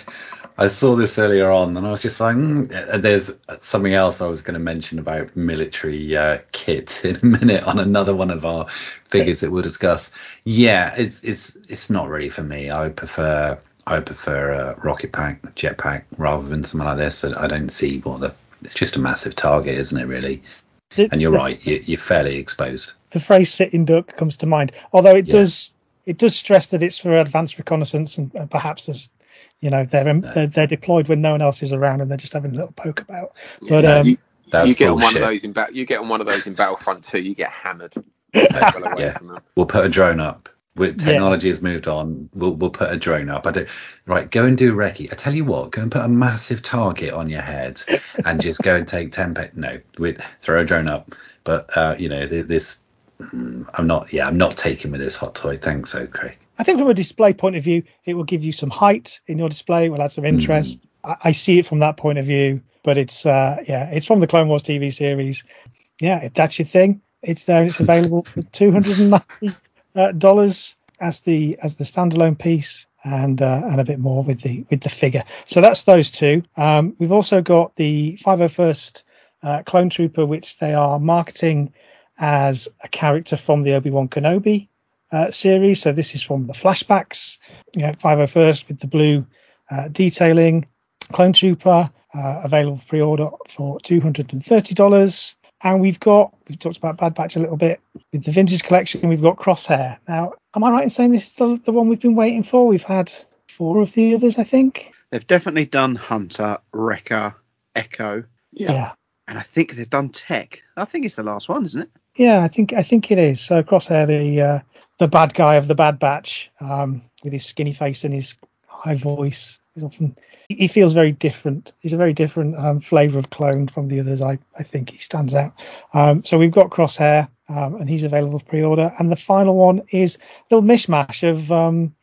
I saw this earlier on, and I was just like, mm, "There's something else I was going to mention about military uh, kit in a minute on another one of our figures that we'll discuss." Yeah, it's it's it's not really for me. I prefer I prefer a rocket pack, jetpack, rather than something like this. I don't see what the. It's just a massive target, isn't it? Really. The- And you're the- right. You, you're fairly exposed. the phrase "sitting duck" comes to mind. Although it Yeah. does it does stress that it's for advanced reconnaissance and, and perhaps there's you know they're, they're they're deployed when no one else is around and they're just having a little poke about. But Yeah, um, you, That's you get on one of those in bat. You get on one of those in Battlefront 2, You get hammered. Well away Yeah. from them. We'll put a drone up. With Yeah. technology has moved on, we'll we'll put a drone up. I don't right. Go and do recce. I tell you what, go and put a massive target on your head, and just go and take ten. Pe- no, with throw a drone up. But uh, you know th- this. Mm, I'm not. Yeah, I'm not taking with this hot toy. Thanks, Craig. I think from a display point of view, it will give you some height in your display. It will add some interest. I, I see it from that point of view. But it's uh, yeah, it's from the Clone Wars TV series. Yeah, if that's your thing, it's there. It's available for two hundred and ninety uh, dollars as the as the standalone piece, and uh, and a bit more with the with the figure. So that's those two. Um, we've also got the 501st uh, Clone Trooper, which they are marketing as a character from the Obi Wan Kenobi uh, series. So this is from the flashbacks. Yeah, 501st with the blue uh, detailing. Clone Trooper uh, available for pre-order for two hundred and thirty dollars. And we've got we've talked about Bad Batch a little bit with the vintage collection. We've got Crosshair. Now, am I right in saying this is the, the one we've been waiting for? We've had four of the others, I think. They've definitely done Hunter, Wrecker, Echo, Yeah. and I think they've done Tech. I think it's the last one, isn't it? Yeah, I think I think it is. So Crosshair, the uh, the bad guy of the Bad Batch, um, with his skinny face and his high voice, he's often he feels very different. He's a very different um, flavour of clone from the others. I I think he stands out. Um, so we've got Crosshair, um, and he's available for pre-order. And the final one is a little mishmash of um,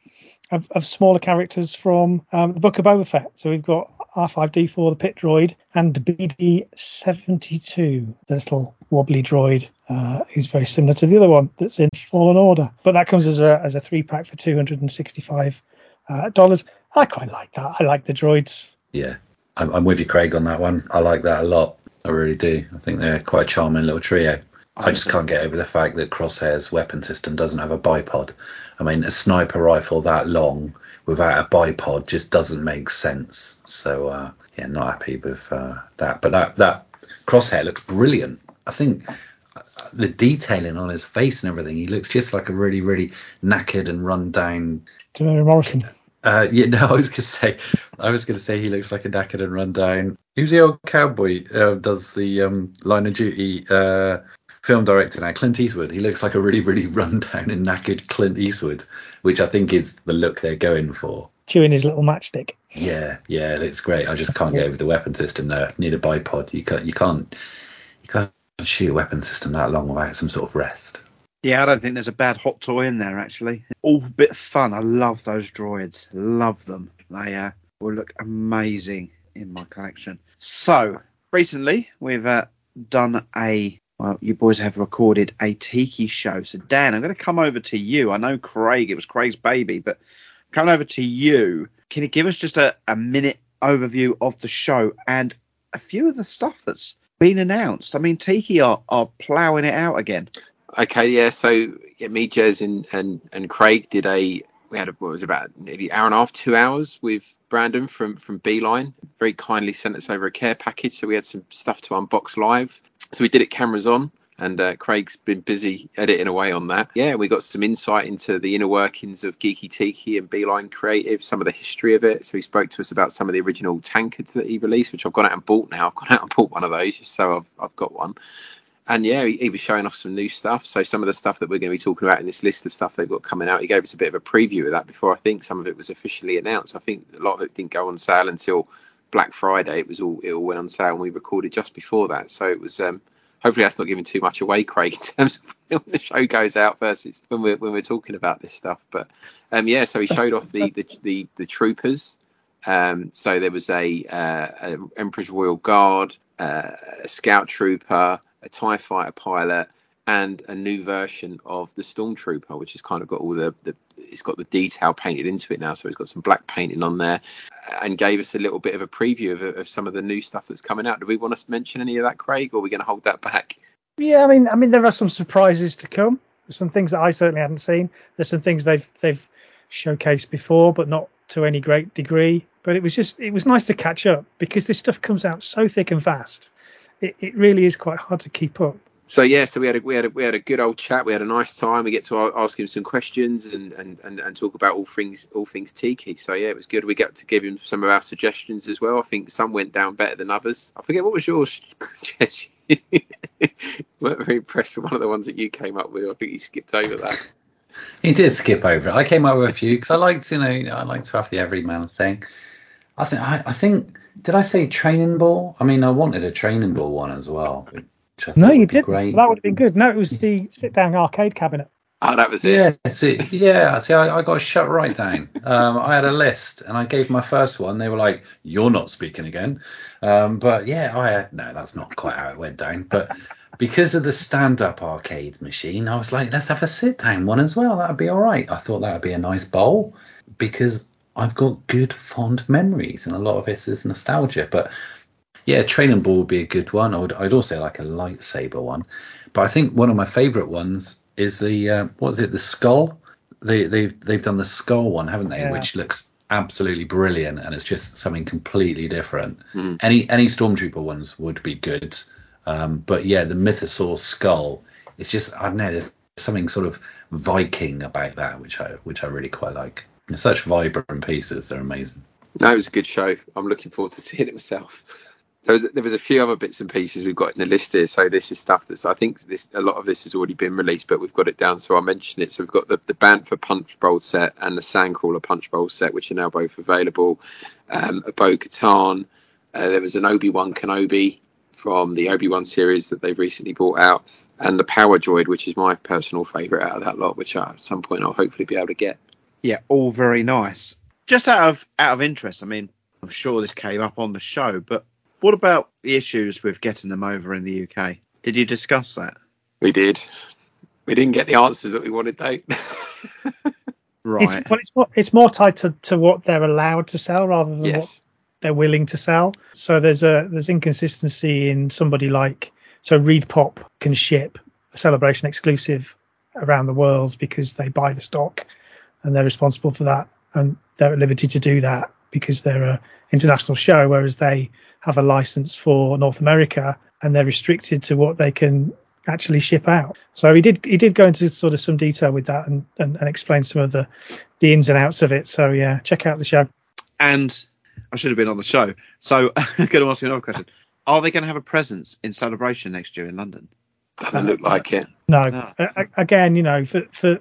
of, of smaller characters from um, the Book of Boba Fett. So we've got R5D4, the pit droid, and BD72, the little wobbly droid, uh, who's very similar to the other one that's in Fallen Order. But that comes as a as a three pack for two hundred and sixty five uh, dollars. I quite like that. I like the droids. Yeah, I'm, I'm with you, Craig, on that one. I like that a lot. I really do. I think they're quite a charming little trio. I just can't get over the fact that Crosshair's weapon system doesn't have a bipod. I mean, a sniper rifle that long without a bipod just doesn't make sense. So uh, yeah, not happy with uh, that. But that that Crosshair looks brilliant. I think uh, the detailing on his face and everything, he looks just like a really really knackered and run down. Temuera Morrison. Uh, yeah, no, I was gonna say, I was gonna say he looks like a knackered and run down. Who's the old cowboy? Uh, does the um, line of duty uh, film director now, Clint Eastwood. He looks like a really, really run down and knackered Clint Eastwood, which I think is the look they're going for. Chewing his little matchstick. Yeah, yeah, it's great. I just can't get over the weapon system there. Need a bipod. You can't, you can't, you can't shoot a weapon system that long without some sort of rest. Yeah, I don't think there's a bad hot toy in there actually. All a bit of fun. I love those droids. Love them. They uh, will look amazing in my collection. So recently we've uh, done a well, you boys have recorded a tiki show. So Dan, I'm going to come over to you. I know Craig, it was Craig's baby, but coming over to you. Can you give us just a, a minute overview of the show and a few of the stuff that's been announced? I mean, Tiki are, are ploughing it out again. Okay, yeah. So yeah, me, Jez, and, and and Craig did a. We had a, what was about nearly hour and a half, two hours with Brandon from from Beeline. Very kindly sent us over a care package, so we had some stuff to unbox live. So we did it cameras on, and uh, Craig's been busy editing away on that. Yeah, we got some insight into the inner workings of Geeky Tiki and Beeline Creative, some of the history of it. So he spoke to us about some of the original tankards that he released, which I've gone out and bought now. I've gone out and bought one of those just so I've I've got one and yeah, he, he, was showing off some new stuff. So some of the stuff that we're going to be talking about in this list of stuff they've got coming out, he gave us a bit of a preview of that before I think some of it was officially announced. I think a lot of it didn't go on sale until Black Friday. It was all it all went on sale, and we recorded just before that. So it was. Um, hopefully, that's not giving too much away, Craig, in terms of when the show goes out versus when we're when we're talking about this stuff. But um, yeah, so he showed off the the the, the troopers. Um, so there was a, uh, a Emperor's Royal Guard, uh, a Scout Trooper a TIE fighter pilot, and a new version of the Stormtrooper, which has kind of got all the, the it's got the detail painted into it now. So it's got some black painting on there, and gave us a little bit of a preview of, of some of the new stuff that's coming out. Do we want to mention any of that, Craig, or are we going to hold that back? Yeah, I mean, I mean, there are some surprises to come. There's some things that I certainly hadn't seen. There's some things they've they've showcased before, but not to any great degree. But it was just it was nice to catch up because this stuff comes out so thick and fast it, it really is quite hard to keep up. So yeah, so we had a we had a, we had a good old chat. We had a nice time. We get to ask him some questions and, and, and, and talk about all things all things tiki. So yeah, it was good. We got to give him some of our suggestions as well. I think some went down better than others. I forget what was yours. weren't very impressed with one of the ones that you came up with. I think you skipped over that. He did skip over it. I came up with a few because I liked, you know, I like to have the everyman thing. I think I, I think did I say training ball? I mean, I wanted a training ball one as well. No, you did. Great. That would have been good. No, it was the sit down arcade cabinet. Oh, that was it. Yeah, see, yeah. See, I, I got shut right down. Um, I had a list, and I gave my first one. They were like, "You're not speaking again." Um, but yeah, I had no. That's not quite how it went down. But because of the stand-up arcade machine, I was like, "Let's have a sit-down one as well. That'd be all right." I thought that would be a nice bowl because I've got good fond memories, and a lot of this is nostalgia. But yeah, a training ball would be a good one. I would, I'd also like a lightsaber one. But I think one of my favourite ones is the uh, what is it? The skull. They they've they've done the skull one, haven't they? Yeah. Which looks absolutely brilliant, and it's just something completely different. Mm. Any any stormtrooper ones would be good, um, but yeah, the mythosaur skull. It's just I don't know. There's something sort of Viking about that, which I which I really quite like such vibrant pieces. They're amazing. That was a good show. I'm looking forward to seeing it myself. There was there was a few other bits and pieces we've got in the list here. So this is stuff that's I think this a lot of this has already been released, but we've got it down. So I'll mention it. So we've got the the Bantha Punch Bowl set and the Sandcrawler Punch Bowl set, which are now both available. Um, a Bo Katan. Uh, there was an Obi Wan Kenobi from the Obi Wan series that they've recently brought out, and the Power Droid, which is my personal favourite out of that lot, which I, at some point I'll hopefully be able to get yeah, all very nice. Just out of out of interest, I mean, I'm sure this came up on the show, but what about the issues with getting them over in the UK? Did you discuss that? We did. We didn't get the answers that we wanted, though. right. It's, well, it's more, it's more tied to, to what they're allowed to sell rather than yes. what they're willing to sell. So there's a there's inconsistency in somebody like so Reed Pop can ship a celebration exclusive around the world because they buy the stock and they're responsible for that and they're at liberty to do that because they're a international show whereas they have a license for North America and they're restricted to what they can actually ship out. So he did he did go into sort of some detail with that and, and, and explain some of the the ins and outs of it. So yeah, check out the show. And I should have been on the show. So I'm going to ask you another question. Are they going to have a presence in Celebration next year in London? Doesn't look like it. No, No. A- a- again, you know, for for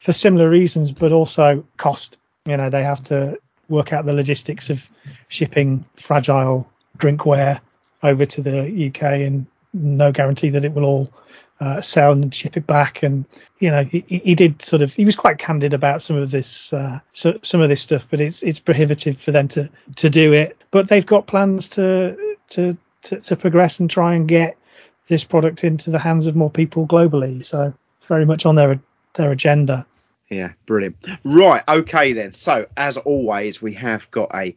for similar reasons, but also cost. You know, they have to work out the logistics of shipping fragile drinkware over to the UK, and no guarantee that it will all uh, sell and ship it back. And you know, he, he did sort of he was quite candid about some of this uh, so, some of this stuff, but it's it's prohibitive for them to to do it. But they've got plans to to to, to progress and try and get this product into the hands of more people globally. So very much on their their agenda. Yeah, brilliant. Right, okay then. So as always, we have got a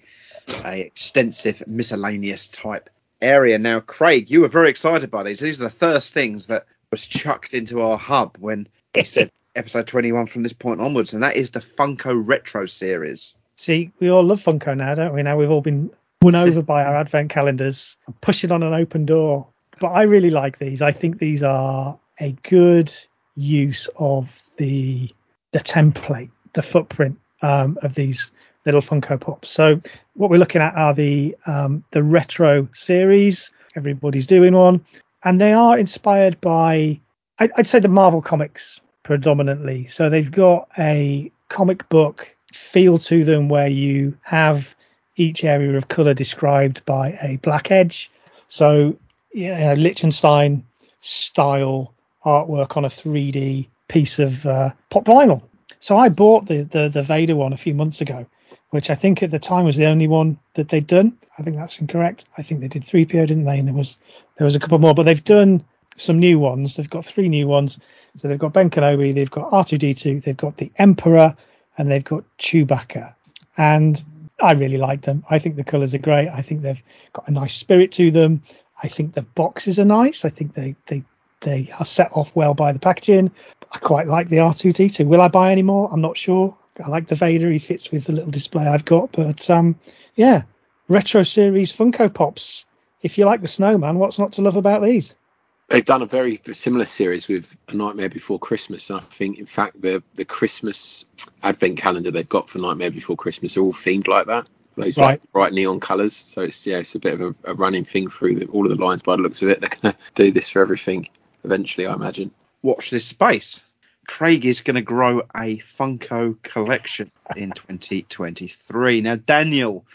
a extensive miscellaneous type area. Now, Craig, you were very excited by these. These are the first things that was chucked into our hub when we said episode 21 from this point onwards, and that is the Funko Retro series. See, we all love Funko now, don't we? Now we've all been won over by our advent calendars, pushing on an open door. But I really like these. I think these are a good use of the the template, the footprint um, of these little Funko Pops. So what we're looking at are the um, the retro series. Everybody's doing one, and they are inspired by I'd say the Marvel comics predominantly. So they've got a comic book feel to them where you have each area of color described by a black edge. So yeah, Lichtenstein style artwork on a 3D piece of uh, pop vinyl. So I bought the, the the Vader one a few months ago, which I think at the time was the only one that they'd done. I think that's incorrect. I think they did 3PO, didn't they? And there was there was a couple more, but they've done some new ones. They've got three new ones. So they've got Ben Kenobi, they've got R2D2, they've got the Emperor, and they've got Chewbacca. And I really like them. I think the colours are great. I think they've got a nice spirit to them. I think the boxes are nice. I think they they they are set off well by the packaging. I quite like the R2D2. Will I buy any more? I'm not sure. I like the Vader. He fits with the little display I've got. But um, yeah, retro series Funko Pops. If you like the Snowman, what's not to love about these? They've done a very similar series with A Nightmare Before Christmas, and I think, in fact, the the Christmas advent calendar they've got for Nightmare Before Christmas are all themed like that. Those Right. like bright neon colours. So it's yeah, it's a bit of a, a running thing through the, all of the lines. By the looks of it, they're going to do this for everything eventually, I imagine. Watch this space. Craig is going to grow a Funko collection in 2023. Now, Daniel,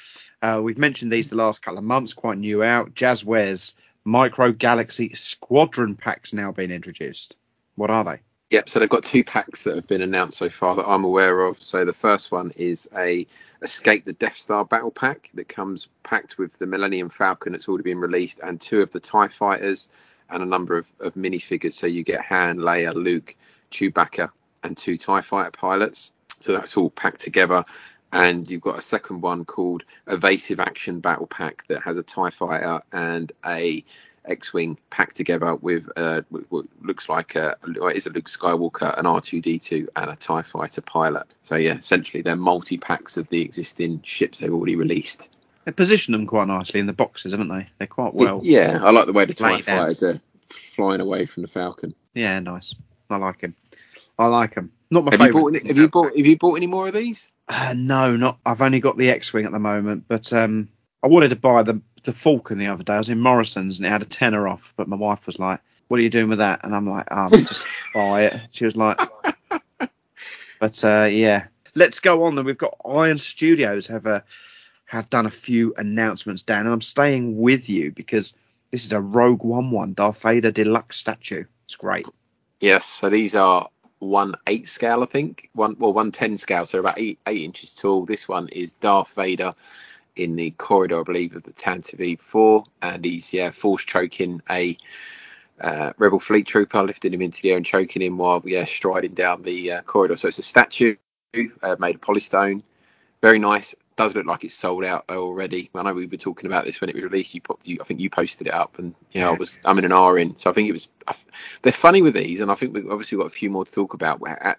uh, we've mentioned these the last couple of months, quite new out. Jazwares Micro Galaxy Squadron packs now being introduced. What are they? Yep, so they've got two packs that have been announced so far that I'm aware of. So the first one is a Escape the Death Star battle pack that comes packed with the Millennium Falcon that's already been released and two of the TIE fighters and a number of, of minifigures. So you get Han, Leia, Luke, Chewbacca, and two TIE fighter pilots. So that's all packed together. And you've got a second one called Evasive Action Battle Pack that has a TIE fighter and a X-wing packed together with uh, what looks like a is a Luke Skywalker, an R2D2, and a Tie Fighter pilot. So yeah, essentially they're multi packs of the existing ships they've already released. They position them quite nicely in the boxes, haven't they? They're quite well. yeah, I like the way the Tie. Fighters are flying away from the Falcon. Yeah, nice. I like him. I like him. Not my Have you favourite. bought any, have you bought have you bought any more of these? Uh, no, not. I've only got the X-wing at the moment, but um, I wanted to buy the the Falcon the other day. I was in Morrison's and it had a tenner off, but my wife was like, "What are you doing with that?" And I'm like, "Oh, just buy it." She was like, "But uh, yeah, let's go on." Then we've got Iron Studios have a have done a few announcements, Dan, and I'm staying with you because this is a Rogue One one Darth Vader deluxe statue. It's great. Yes, so these are one eight scale, I think. One well, one ten scale, so about eight eight inches tall. This one is Darth Vader in the corridor, I believe, of the Tantive four, and he's yeah force choking a uh, rebel fleet trooper, lifting him into the air and choking him while yeah striding down the uh, corridor. So it's a statue uh, made of polystone, very nice. Does look like it's sold out already. I know we were talking about this when it was released. You, put, you I think you posted it up, and you know, I was I'm in an R in, so I think it was. They're funny with these, and I think we've obviously got a few more to talk about at,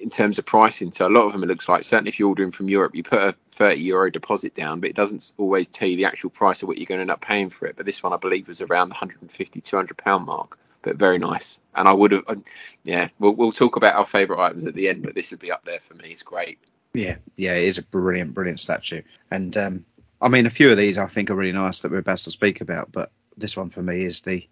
in terms of pricing. So a lot of them, it looks like certainly if you're ordering from Europe, you put a 30 euro deposit down, but it doesn't always tell you the actual price of what you're going to end up paying for it. But this one, I believe, was around the 150 200 pound mark. But very nice, and I would have, um, yeah. We'll, we'll talk about our favourite items at the end, but this would be up there for me. It's great. Yeah, yeah, it is a brilliant, brilliant statue. And um, I mean, a few of these I think are really nice that we're best to speak about, but this one for me is the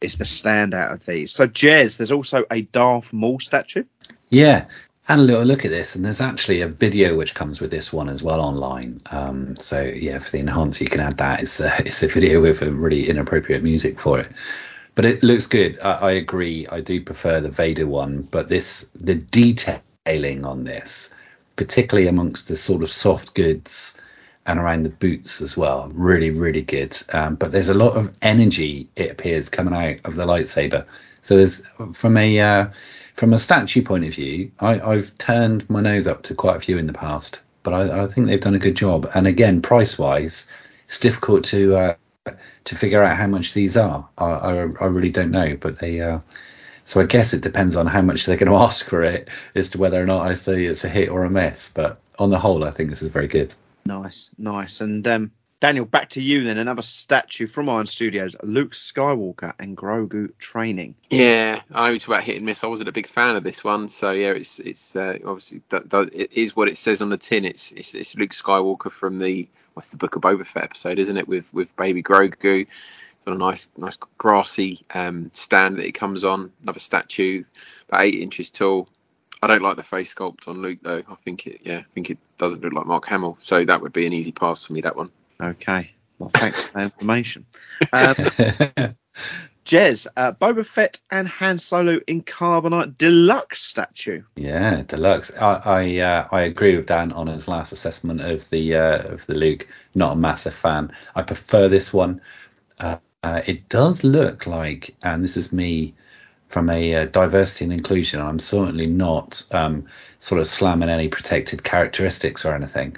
is the standout of these. So, Jez, there's also a Darth Maul statue. Yeah, had a little look at this, and there's actually a video which comes with this one as well online. Um, so yeah, for the enhancer, you can add that. It's a, it's a video with a really inappropriate music for it, but it looks good. I, I agree. I do prefer the Vader one, but this the detailing on this particularly amongst the sort of soft goods and around the boots as well. Really, really good. Um, but there's a lot of energy, it appears, coming out of the lightsaber. So there's from a uh, from a statue point of view, I, have turned my nose up to quite a few in the past, but I, I think they've done a good job. And again, price wise, it's difficult to uh, to figure out how much these are. I, I, I really don't know, but they uh, so I guess it depends on how much they're going to ask for it as to whether or not I say it's a hit or a miss. But on the whole, I think this is very good. Nice, nice. And um, Daniel, back to you then. Another statue from Iron Studios: Luke Skywalker and Grogu training. Yeah, I was about hit and miss. I wasn't a big fan of this one, so yeah, it's it's uh, obviously that, that, it is what it says on the tin. It's, it's it's Luke Skywalker from the what's the Book of Boba Fett episode, isn't it? With with Baby Grogu got a nice, nice grassy um, stand that it comes on. Another statue, about eight inches tall. I don't like the face sculpt on Luke though. I think it, yeah, I think it doesn't look like Mark Hamill. So that would be an easy pass for me. That one. Okay. Well, thanks for the information. Um, Jez, uh, Boba Fett and Han Solo in carbonite deluxe statue. Yeah, deluxe. I I, uh, I agree with Dan on his last assessment of the uh, of the Luke. Not a massive fan. I prefer this one. Uh, uh, it does look like, and this is me from a uh, diversity and inclusion. I'm certainly not um, sort of slamming any protected characteristics or anything,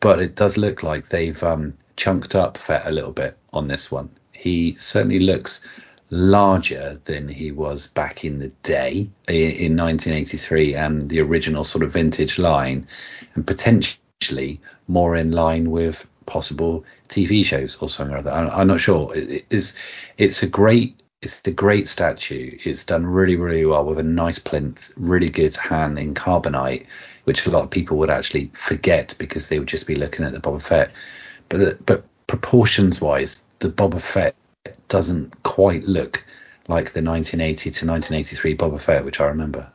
but it does look like they've um, chunked up Fett a little bit on this one. He certainly looks larger than he was back in the day in 1983 and the original sort of vintage line, and potentially more in line with possible TV shows or something like that. I'm, I'm not sure. It, it's it's a great it's a great statue. It's done really really well with a nice plinth, really good hand in carbonite, which a lot of people would actually forget because they would just be looking at the Boba Fett. But but proportions wise, the Boba Fett doesn't quite look like the 1980 to 1983 Boba Fett, which I remember.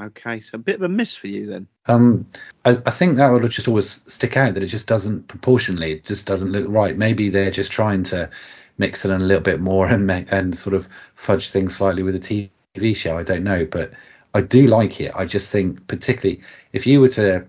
Okay, so a bit of a miss for you then. Um, I, I, think that would just always stick out that it just doesn't proportionally, it just doesn't look right. Maybe they're just trying to mix it in a little bit more and make, and sort of fudge things slightly with a TV show. I don't know, but I do like it. I just think, particularly if you were to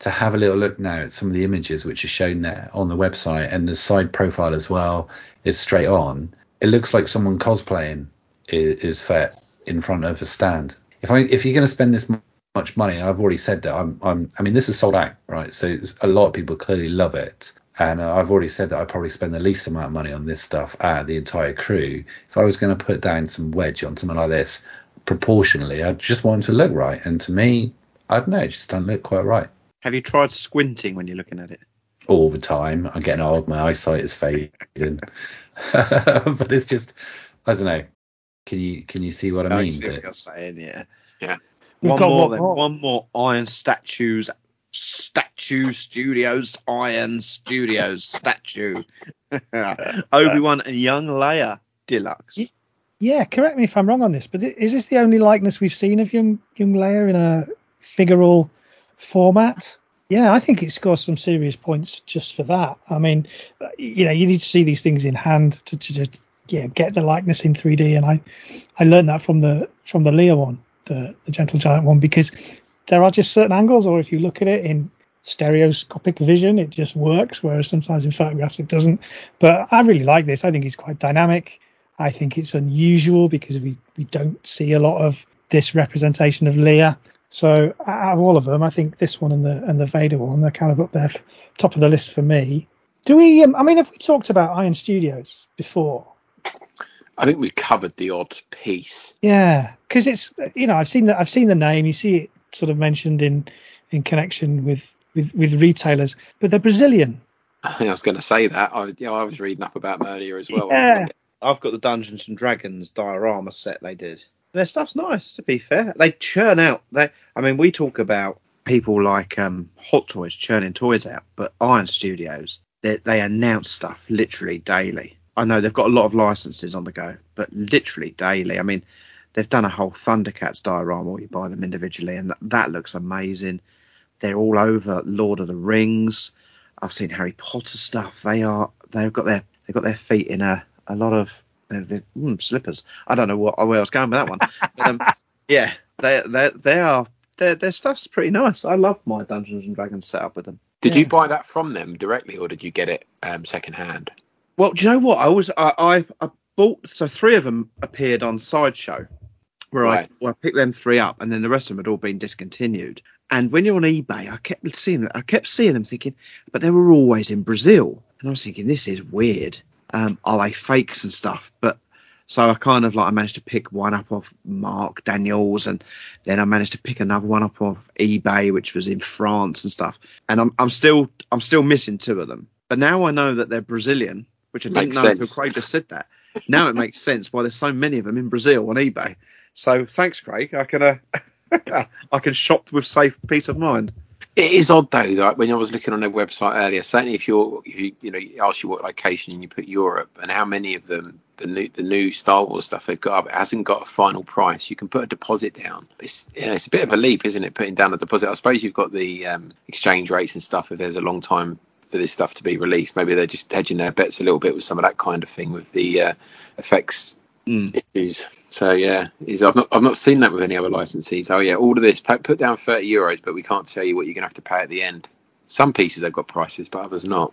to have a little look now at some of the images which are shown there on the website and the side profile as well is straight on. It looks like someone cosplaying is, is in front of a stand if I if you're going to spend this much money, I've already said that I'm I'm I mean this is sold out, right? So a lot of people clearly love it, and uh, I've already said that I probably spend the least amount of money on this stuff out the entire crew. If I was going to put down some wedge on something like this, proportionally, I just want it to look right, and to me, I don't know, it just doesn't look quite right. Have you tried squinting when you're looking at it? All the time. I'm getting old. My eyesight is fading, but it's just I don't know. Can you can you see what I, I mean? See what you're saying, yeah. Yeah. one more, then. One more Iron Statues Statue Studios, Iron Studios statue. Obi Wan and young Leia deluxe. Yeah, correct me if I'm wrong on this, but is this the only likeness we've seen of young young Leia in a figural format? Yeah, I think it scores some serious points just for that. I mean, uh, you know, you need to see these things in hand to, to, to yeah get the likeness in 3D, and I I learned that from the from the Leia one, the the Gentle Giant one, because there are just certain angles, or if you look at it in stereoscopic vision, it just works, whereas sometimes in photographs it doesn't. But I really like this. I think it's quite dynamic. I think it's unusual because we we don't see a lot of this representation of Leia. So out of all of them, I think this one and the and the Vader one, they're kind of up there, top of the list for me. Do we? Um, I mean, have we talked about Iron Studios before? I think we covered the odd piece. Yeah, because it's you know I've seen that I've seen the name. You see it sort of mentioned in in connection with with, with retailers, but they're Brazilian. I think I was going to say that. I, you know, I was reading up about them earlier as well. Yeah. I've got the Dungeons and Dragons diorama set they did. Their stuff's nice, to be fair. They churn out. They, I mean, we talk about people like um, Hot Toys churning toys out, but Iron Studios, they, they announce stuff literally daily. I know they've got a lot of licenses on the go, but literally daily. I mean, they've done a whole Thundercats diorama where you buy them individually, and that, that looks amazing. They're all over Lord of the Rings. I've seen Harry Potter stuff. They are they've got their they've got their feet in a, a lot of they're, they're, mm, slippers. I don't know what where I was going with that one. But, um, yeah, they they they are their their stuff's pretty nice. I love my Dungeons and Dragons setup with them. Did Yeah. you buy that from them directly, or did you get it um, second hand? Well, do you know what? I was I, I, I bought so three of them appeared on Sideshow, where Right. I well, I picked them three up, and then the rest of them had all been discontinued. And when you're on eBay, I kept seeing them. I kept seeing them, thinking, but they were always in Brazil, and I was thinking, this is weird. Um, are they fakes and stuff? But so I kind of like I managed to pick one up off Mark Daniels, and then I managed to pick another one up off eBay, which was in France and stuff. And I'm I'm still I'm still missing two of them. But now I know that they're Brazilian, which I didn't know sense. until Craig just said that. Now it makes sense why there's so many of them in Brazil on eBay. So thanks, Craig. I can uh, I can shop with safe peace of mind. It is odd though. Like when I was looking on their website earlier, certainly if you're if you you know ask you what location and you put Europe and how many of them the new the new Star Wars stuff they've got up, it hasn't got a final price. You can put a deposit down. It's you know, it's a bit of a leap, isn't it? Putting down a deposit. I suppose you've got the um, exchange rates and stuff. If there's a long time for this stuff to be released, maybe they're just hedging their bets a little bit with some of that kind of thing with the uh, effects Mm. issues. So yeah, is I've not I've not seen that with any other licensees. Oh yeah, all of this put down thirty euros, but we can't tell you what you're gonna have to pay at the end. Some pieces have got prices, but others not.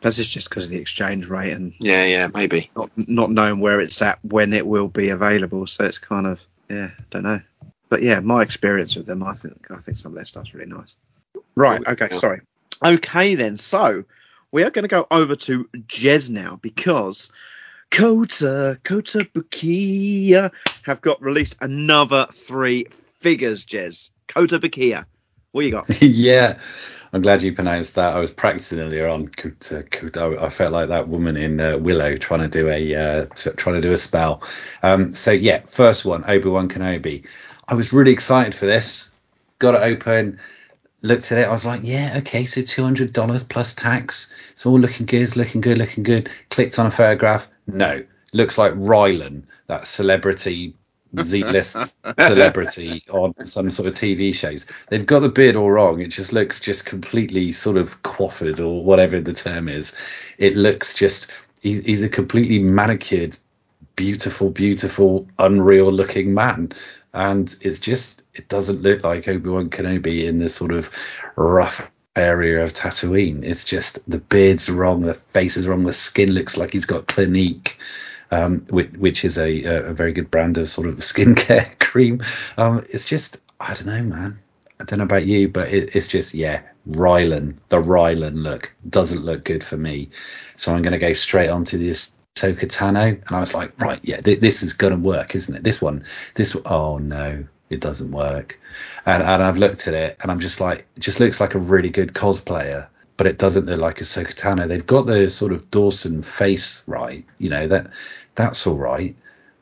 Plus, it's just because of the exchange rate and Yeah, yeah, maybe. not not knowing where it's at when it will be available. So it's kind of yeah, don't know. But yeah, my experience with them, I think I think some of their stuff's really nice. Right. Okay. Sorry. Okay then. So we are going to go over to Jez now because Kota Kota Bukia have got released another three figures. Jez Kotobukiya. What you got? yeah, I'm glad you pronounced that. I was practicing earlier on. I felt like that woman in uh, Willow trying to do a uh, t- trying to do a spell. Um, so yeah, first one, Obi Wan Kenobi. I was really excited for this. Got it open, looked at it. I was like, yeah, okay, so two hundred dollars plus tax. It's all looking good, it's looking good, looking good. Clicked on a photograph. No, looks like Rylan, that celebrity Z-list celebrity on some sort of TV shows. They've got the beard all wrong. It just looks just completely sort of coiffured or whatever the term is. It looks just he's, he's a completely manicured, beautiful, beautiful, unreal looking man, and it's just it doesn't look like Obi Wan Kenobi in this sort of rough area of Tatooine. It's just the beard's wrong, the face is wrong, the skin looks like he's got Clinique um, which, which is a, a very good brand of sort of skincare cream. Um, it's just, I don't know, man. I don't know about you, but it, it's just, yeah, Rylan, the Rylan look doesn't look good for me. So I'm going to go straight onto this Ahsoka Tano. And I was like, right, yeah, th- this is going to work, isn't it? This one, this, oh no, it doesn't work. And, and I've looked at it and I'm just like, it just looks like a really good cosplayer but it doesn't look like Ahsoka Tano. They've got the sort of Dawson face right, you know that that's all right.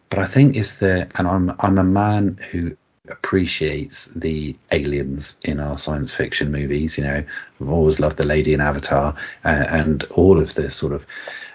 But I think it's the and I'm I'm a man who appreciates the aliens in our science fiction movies. You know, I've always loved the lady in Avatar and, and all of the sort of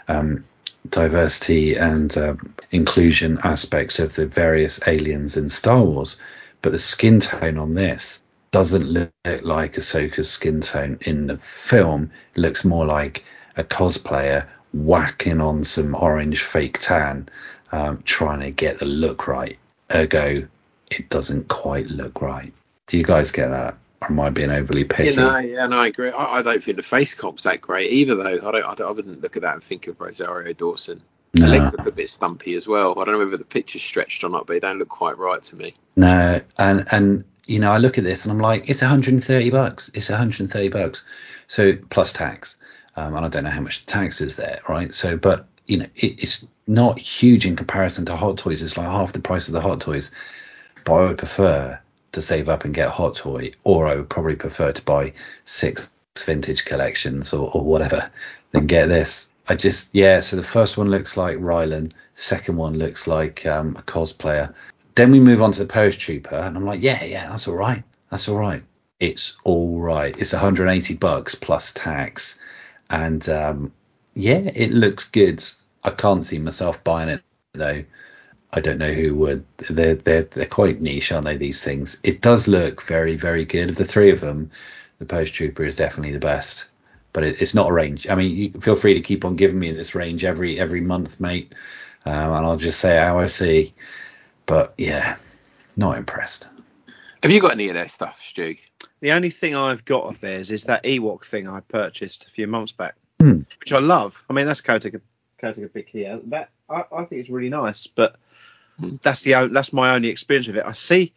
um, diversity and um, inclusion aspects of the various aliens in Star Wars. But the skin tone on this doesn't look like Ahsoka's skin tone in the film. It looks more like a cosplayer whacking on some orange fake tan, um, trying to get the look right. Ergo, it doesn't quite look right. Do you guys get that? Am I being overly picky? You know, yeah, no, I agree. I, I don't think the face comp's that great either, though. I don't, I don't. I wouldn't look at that and think of Rosario Dawson. The no, legs look a bit stumpy as well. I don't know whether the picture's stretched or not, but they don't look quite right to me. no, and and you know, I look at this and I'm like, it's 130 bucks. It's 130 bucks. So plus tax. Um, and I don't know how much tax is there, right? So, but you know, it, it's not huge in comparison to Hot Toys. It's like half the price of the Hot Toys. But I would prefer to save up and get a Hot Toy, or I would probably prefer to buy six vintage collections or, or whatever than get this. I just yeah. So the first one looks like Rylan. Second one looks like um, a cosplayer. Then we move on to the Post Trooper, and I'm like, yeah, yeah, that's all right. That's all right. It's all right. It's 180 bucks plus tax, and um, yeah, it looks good. I can't see myself buying it though. I don't know who would. They're they're they're quite niche, aren't they? These things. It does look very very good. Of the three of them, the Post Trooper is definitely the best. But it, it's not a range. I mean, you feel free to keep on giving me this range every every month, mate, um, and I'll just say how I see. But yeah, not impressed. Have you got any of their stuff, Stu? The only thing I've got of theirs is that Ewok thing I purchased a few months back, Hmm. which I love. I mean, that's Kotaka Kotaka Big here. That I, I think it's really nice, but that's the that's my only experience with it. I see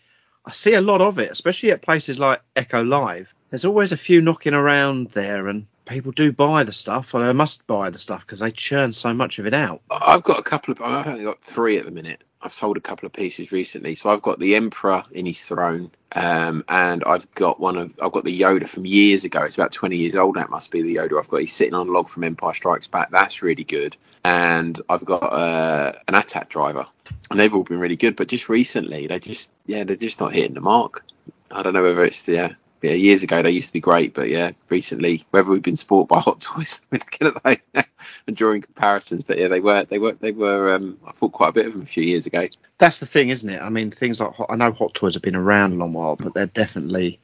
I see a lot of it, especially at places like Echo Live. There's always a few knocking around there, and people do buy the stuff, or they must buy the stuff because they churn so much of it out. I've got a couple of. I've only got three at the minute. I've sold a couple of pieces recently, so I've got the Emperor in his throne, um, and I've got one of. I've got the Yoda from years ago. It's about twenty years old. That must be the Yoda I've got. He's sitting on a log from Empire Strikes Back. That's really good. And I've got uh, an AT-AT driver, and they've all been really good. But just recently, they just yeah, they're just not hitting the mark. I don't know whether it's the yeah, years ago they used to be great, but yeah, recently whether we've been spoiled by Hot Toys, I'm looking at those now and drawing comparisons. But yeah, they were they were they were. Um, I thought quite a bit of them a few years ago. That's the thing, isn't it? I mean, things like Hot, I know Hot Toys have been around a long while, but they're definitely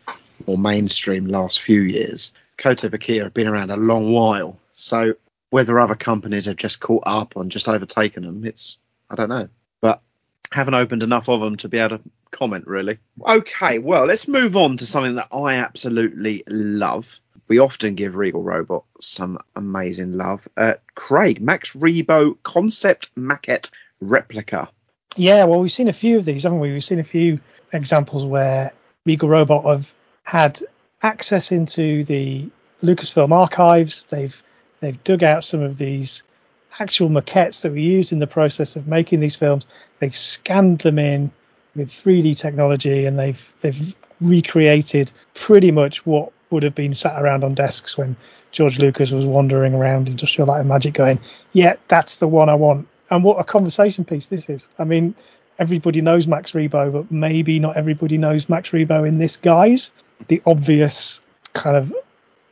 more mainstream last few years. Kotobukiya have been around a long while, so whether other companies have just caught up and just overtaken them, it's I don't know, haven't opened enough of them to be able to comment really. Okay, well, let's move on to something that I absolutely love. We often give Regal Robot some amazing love. Uh, Craig, Max Rebo concept maquette replica. Yeah, well, we've seen a few of these, haven't we? We've seen a few examples where Regal Robot have had access into the Lucasfilm archives. They've they've dug out some of these actual maquettes that we used in the process of making these films. They've scanned them in with 3D technology, and they've they've recreated pretty much what would have been sat around on desks when George Lucas was wandering around Industrial Light and Magic, going, "Yeah, that's the one I want." And what a conversation piece this is. I mean, everybody knows Max Rebo, but maybe not everybody knows Max Rebo in this guise. The obvious kind of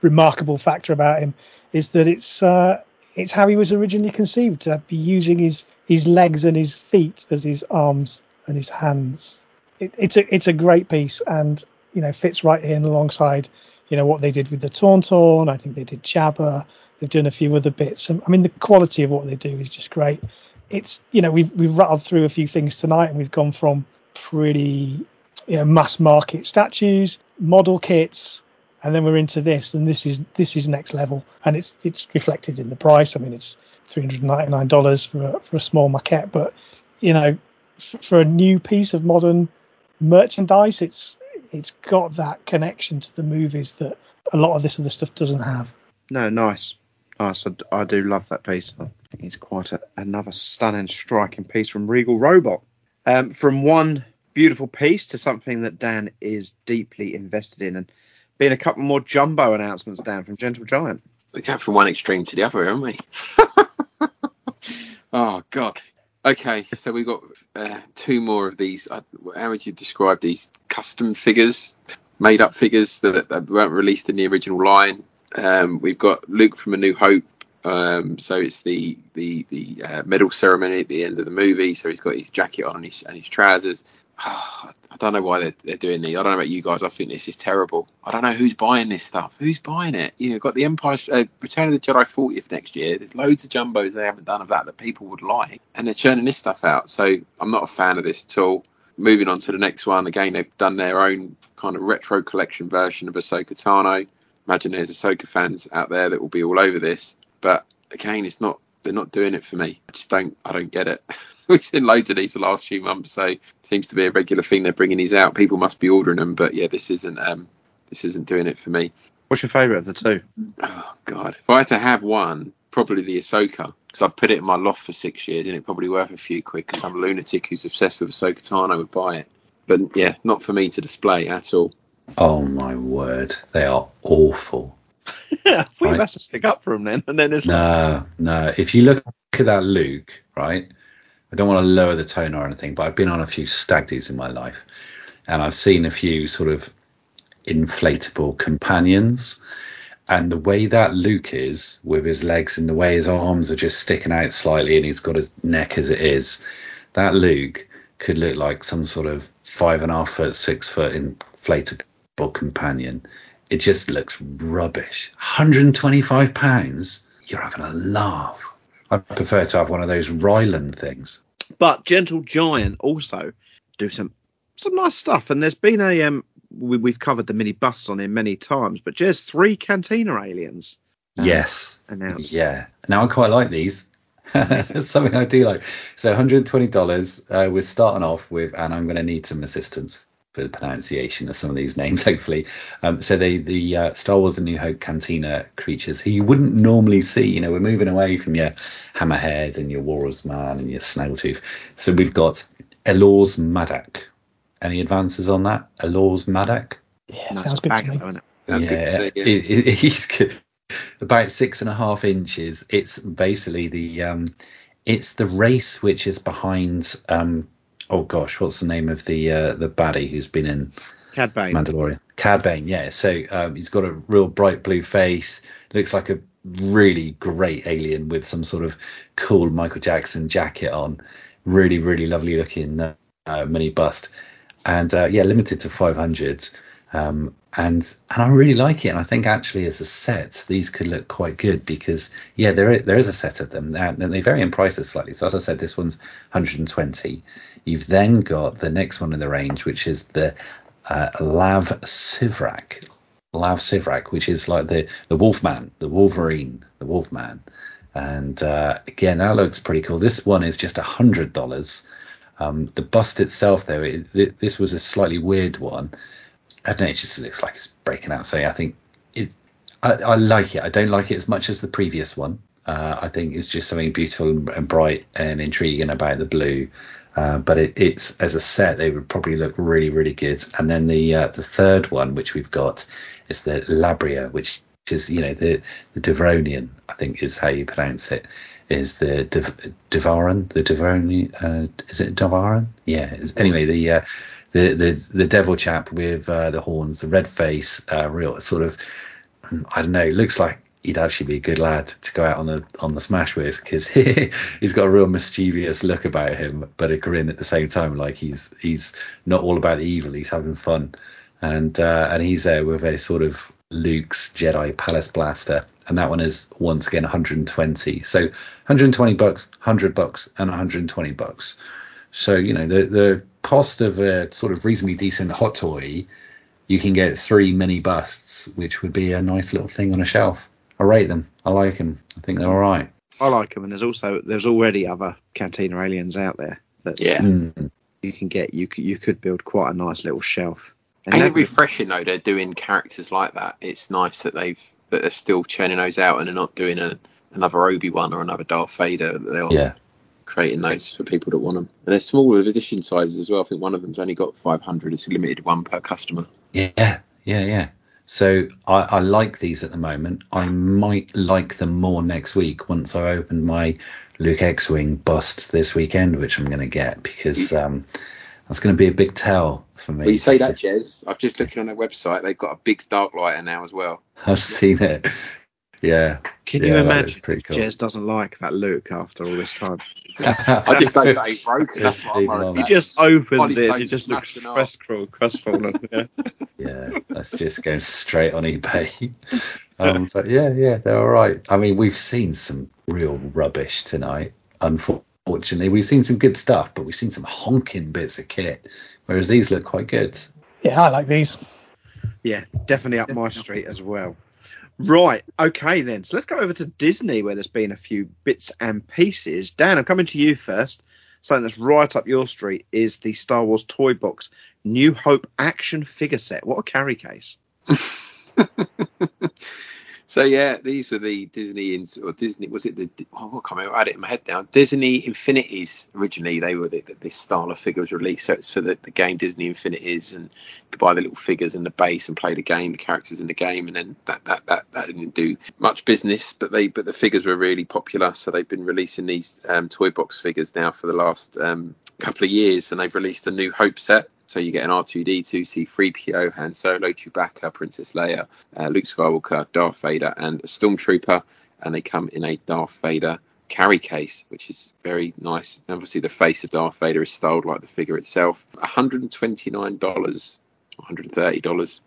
remarkable factor about him is that it's uh, it's how he was originally conceived to be using his his legs and his feet as his arms and his hands. It, it's a it's a great piece and you know fits right in alongside you know what they did with the Tauntaun. I think they did Jabba. They've done a few other bits. I mean the quality of what they do is just great. It's you know we've we've rattled through a few things tonight and we've gone from pretty you know mass market statues, model kits, and then we're into this and this is this is next level and it's it's reflected in the price i mean it's $399 for a, for a small maquette but you know for a new piece of modern merchandise it's it's got that connection to the movies that a lot of this other stuff doesn't have No, nice. Nice. I do love that piece. I think it's quite a, another stunning, striking piece from Regal Robot. Um, from one beautiful piece to something that Dan is deeply invested in, and being a couple more jumbo announcements, down from Gentle Giant. We go from one extreme to the other, haven't we? oh God. Okay, so we've got uh, two more of these. Uh, how would you describe these custom figures, made-up figures that, that weren't released in the original line? Um, we've got Luke from A New Hope. Um, so it's the the the uh, medal ceremony at the end of the movie. So he's got his jacket on and his and his trousers. I don't know why they're, they're doing these. I don't know about you guys. I think this is terrible. I don't know who's buying this stuff. Who's buying it? You know, got the Empire uh, Return of the Jedi 40th next year. There's loads of jumbos they haven't done of that that people would like, and they're churning this stuff out. So I'm not a fan of this at all. Moving on to the next one. Again, they've done their own kind of retro collection version of Ahsoka Tano. Imagine there's Ahsoka fans out there that will be all over this, but again, it's not. They're not doing it for me. I just don't. I don't get it. We've seen loads of these the last few months, so seems to be a regular thing. They're bringing these out. People must be ordering them, but yeah, this isn't. Um, this isn't doing it for me. What's your favourite of the two? Oh God, if I had to have one, probably the Ahsoka because I put it in my loft for six years and it probably worth a few quid because I'm a lunatic who's obsessed with Ahsoka Tano would buy it. But yeah, not for me to display at all. Oh my word, they are awful. I thought Right. you had to stick up for him then, and then there's No, no. If you look at that Luke, right? I don't want to lower the tone or anything, but I've been on a few stag do's in my life, and I've seen a few sort of inflatable companions. And the way that Luke is with his legs and the way his arms are just sticking out slightly and he's got his neck as it is, that Luke could look like some sort of five and a half foot, six foot inflatable companion. It just looks rubbish. £125? You're having a laugh. I prefer to have one of those Ryland things. But Gentle Giant also do some some nice stuff, and there's been a um we, we've covered the mini busts on him many times, but there's three Cantina aliens um, Yes. announced. Yeah. Now I quite like these. It's something I do like. So $120. Uh, we're starting off with, and I'm going to need some assistance for the pronunciation of some of these names, hopefully. Um, so they, the uh, Star Wars: A New Hope Cantina creatures who you wouldn't normally see. You know, we're moving away from your hammerheads and your Walrus Man and your Snaggletooth. So we've got Ellors Madak. Any advances on that? Ellors Madak? Yeah, Nice sounds good bag to me. though, isn't it? That's yeah, good. Yeah. it- it- he's good. about six and a half inches. It's basically the um, it's the race which is behind. Um, oh gosh, what's the name of the uh, the baddie who's been in Cad Bane. Mandalorian? Cad Bane. Yeah. So um, he's got a real bright blue face. Looks like a really great alien with some sort of cool Michael Jackson jacket on. Really, really lovely looking uh, mini bust. And uh, yeah, limited to 500. Um, and and I really like it. And I think actually as a set, these could look quite good because yeah, there is, there is a set of them, and they vary in prices slightly. So as I said, this one's 120. You've then got the next one in the range, which is the uh, Lak Sivrak, Lak Sivrak, which is like the the Wolfman, the Wolverine, the Wolfman. And uh, again, that looks pretty cool. This one is just a hundred dollars. Um, the bust itself, though, it, th- this was a slightly weird one. I don't know. It just looks like it's breaking out. So yeah, I think it. I, I like it. I don't like it as much as the previous one. Uh, I think it's just something beautiful and, bright and intriguing about the blue. Uh, but it, it's as a set, they would probably look really, really good. And then the uh, the third one, which we've got, is the Labria, which is you know the the Devronian, I think is how you pronounce it. Is the Dev- Devaran the Devronian? Uh, is it Devaran? Yeah. Anyway, the uh, the the the devil chap with uh, the horns, the red face, uh, real sort of I don't know, looks like he'd actually be a good lad to go out on the on the smash with because he, he's got a real mischievous look about him, but a grin at the same time, like he's he's not all about the evil, he's having fun, and uh, and he's there with a sort of Luke's Jedi Palace blaster, and that one is once again 120. So 120 bucks, 100 bucks, and 120 bucks. So you know the the cost of a sort of reasonably decent hot toy, you can get three mini busts, which would be a nice little thing on a shelf. I rate them. I like them. I think they're all right. I like them, and there's also there's already other Cantina aliens out there that Yeah. Mm. you can get. You could, you could build quite a nice little shelf. And Ain't it that- refreshing though? They're doing characters like that. It's nice that they've that they're still churning those out and they're not doing a, another Obi Wan or another Darth Vader. They're Yeah. Creating those for people that want them. And they're smaller edition sizes as well. I think one of them's only got 500. It's a limited one per customer. Yeah, yeah, yeah. So I, I like these at the moment. I might like them more next week once I open my Luke X-wing bust this weekend, which I'm going to get because um, that's going to be a big tell for me. Well, you say that, Jez. I've just looking on their website. They've got a Biggs Darklighter now as well. I've seen it. Yeah. Can Yeah, you imagine cool. Jez doesn't like that look after all this time? I just don't know. He's broken. That's what I'm He just opens it. Stone It just looks smashed it off. crestfallen. crestfallen. yeah. yeah, that's just going straight on eBay. Um, but yeah, yeah, they're all right. I mean, we've seen some real rubbish tonight. Unfortunately, we've seen some good stuff, but we've seen some honking bits of kit. Whereas these look quite good. Yeah, I like these. Yeah, definitely up my street as well. Right, okay then. So let's go over to Disney where there's been a few bits and pieces. Dan, I'm coming to you first. something that's right up your street is the Star Wars toy box New Hope action figure set. What a carry case! So yeah, these were the Disney or Disney was it the oh, I can't remember. I had it in my head now. Disney Infinities originally they were the, the, this style of figure was released. So it's for the, the game Disney Infinities, and you could buy the little figures and the base and play the game, the characters in the game, and then that that that, that didn't do much business. But they but the figures were really popular, so they've been releasing these um, toy box figures now for the last um, couple of years, and they've released the New Hope set. So you get an R2D2, C3PO, Han Solo, Chewbacca, Princess Leia, uh, Luke Skywalker, Darth Vader, and a Stormtrooper. And they come in a Darth Vader carry case, which is very nice. And obviously, the face of Darth Vader is styled like the figure itself. $129, $130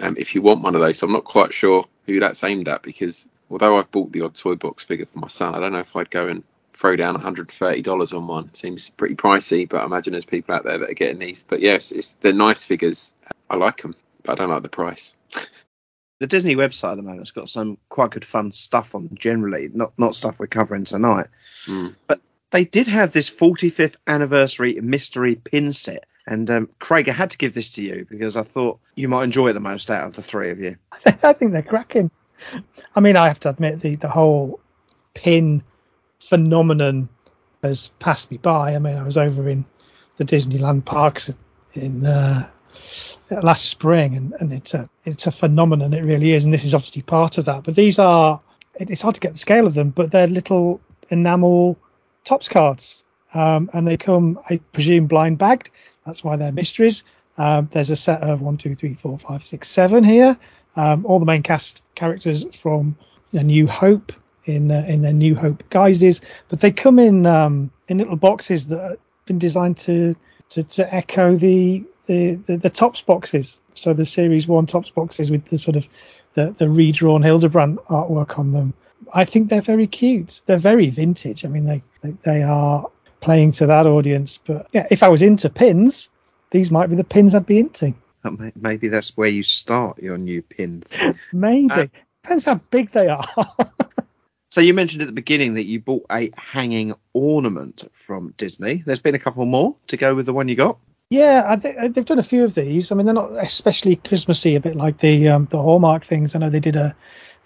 um, if you want one of those. So I'm not quite sure who that's aimed at because although I've bought the odd toy box figure for my son, I don't know if I'd go and throw down $130 on one. Seems pretty pricey, but I imagine there's people out there that are getting these. But yes, it's they're nice figures. I like them, but I don't like the price. The Disney website at the moment's got some quite good fun stuff on generally, not not stuff we're covering tonight. Mm. But they did have this 45th anniversary mystery pin set. And um, Craig, I had to give this to you because I thought you might enjoy it the most out of the three of you. I think they're cracking. I mean, I have to admit the the whole pin phenomenon has passed me by. I mean, I was over in the Disneyland parks in uh, last spring, and, and it's a it's a phenomenon. It really is, and this is obviously part of that. But these are it, it's hard to get the scale of them, but they're little enamel Topps cards, um, and they come, I presume, blind bagged. That's why they're mysteries. Um, there's a set of one, two, three, four, five, six, seven here. Um, all the main cast characters from A New Hope in uh, in their New Hope guises, but they come in um, in little boxes that have been designed to to, to echo the, the the the Topps boxes. So the Series One Topps boxes with the sort of the the redrawn Hildebrand artwork on them. I think they're very cute. They're very vintage. I mean, they they, they are playing to that audience. But yeah, if I was into pins, these might be the pins I'd be into. Maybe that's where you start your new pin. Maybe uh, depends how big they are. So you mentioned at the beginning that you bought a hanging ornament from Disney. There's been a couple more to go with the one you got. Yeah, I think they've done a few of these. I mean, they're not especially Christmassy, a bit like the um, the Hallmark things. I know they did a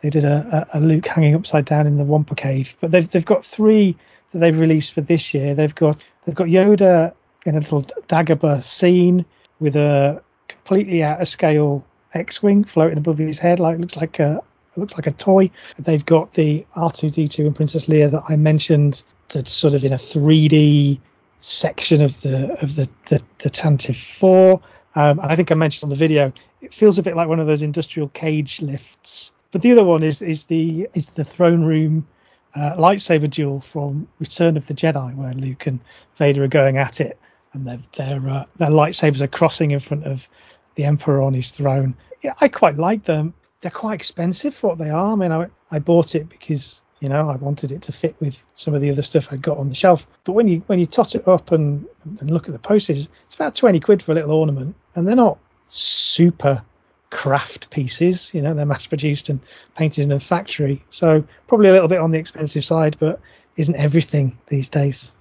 they did a, a Luke hanging upside down in the Wampa Cave, but they've they've got three that they've released for this year. They've got they've got Yoda in a little Dagobah scene with a completely out of scale X-wing floating above his head, like looks like a it looks like a toy. They've got the R2D2 and Princess Leia that I mentioned that's sort of in a 3D section of the of the the, the Tantive 4. Um, and I think I mentioned on the video, it feels a bit like one of those industrial cage lifts. But the other one is is the is the throne room uh, lightsaber duel from Return of the Jedi, where Luke and Vader are going at it, and their their uh, their lightsabers are crossing in front of the Emperor on his throne. Yeah, I quite like them they're quite expensive for what they are. I mean, I, I bought it because you know I wanted it to fit with some of the other stuff I'd got on the shelf. But when you when you toss it up and and look at the postage, it's about twenty quid for a little ornament, and they're not super craft pieces. You know, they're mass produced and painted in a factory, so probably a little bit on the expensive side, but isn't everything these days.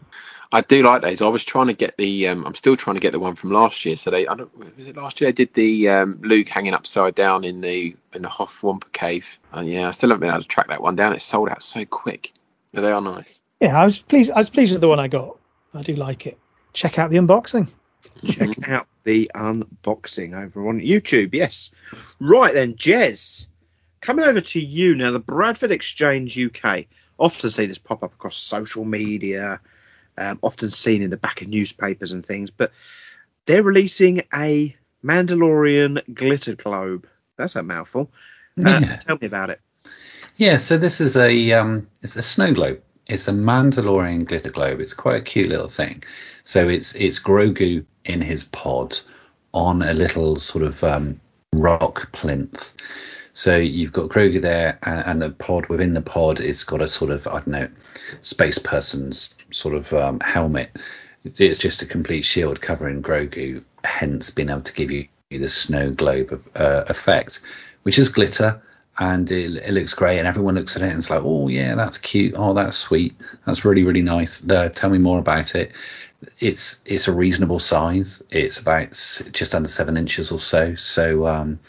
I do like those. I was trying to get the. Um, I'm still trying to get the one from last year. So they, I don't. Was it last year? They did the um, Luke hanging upside down in the in the Hoth Wampa cave. And yeah, I still haven't been able to track that one down. It sold out so quick. But they are nice. Yeah, I was pleased. I was pleased with the one I got. I do like it. Check out the unboxing. Check out the unboxing over on YouTube. Yes. Right then, Jez. Coming over to you now. The Bradford Exchange UK. Often see this pop up across social media um, often seen in the back of newspapers and things. But they're releasing a Mandalorian glitter globe. That's a mouthful. Uh, yeah. Tell me about it. Yeah, so this is a um, it's a snow globe. It's a Mandalorian glitter globe. It's quite a cute little thing. So it's it's Grogu in his pod on a little sort of um, rock plinth. So you've got Grogu there, and, and, the pod within the pod, it's got a sort of I don't know, space person's sort of um, helmet. It's just a complete shield covering Grogu, hence being able to give you the snow globe uh, effect, which is glitter and it, it, looks great. And everyone looks at it and it's like, oh yeah, that's cute. Oh, that's sweet. That's really really nice. Uh, tell me more about it. it's it's a reasonable size. It's about just under seven inches or so. So um,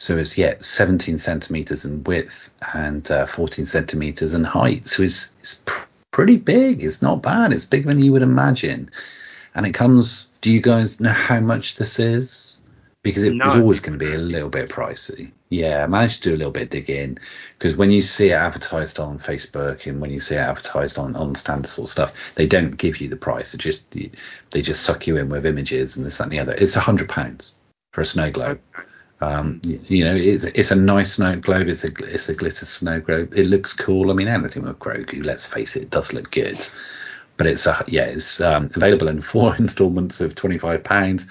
so it's yeah, 17 centimeters in width and uh, 14 centimeters in height. So it's it's pr- pretty big. It's not bad. It's bigger than you would imagine. And it comes. Do you guys know how much this is? Because it was always going to be a little bit pricey. Yeah, I managed to do a little bit of digging because when you see it advertised on Facebook and when you see it advertised on on standard sort of stuff, they don't give you the price. They just they just suck you in with images and this that, and the other. It's a hundred pounds for a snow globe. Um, you, you know, it's it's a nice snow globe. It's a it's a glitter snow globe. It looks cool. I mean, anything with Grogu, let's face it, it does look good. But it's a yeah, it's um, available in four instalments of twenty five pounds,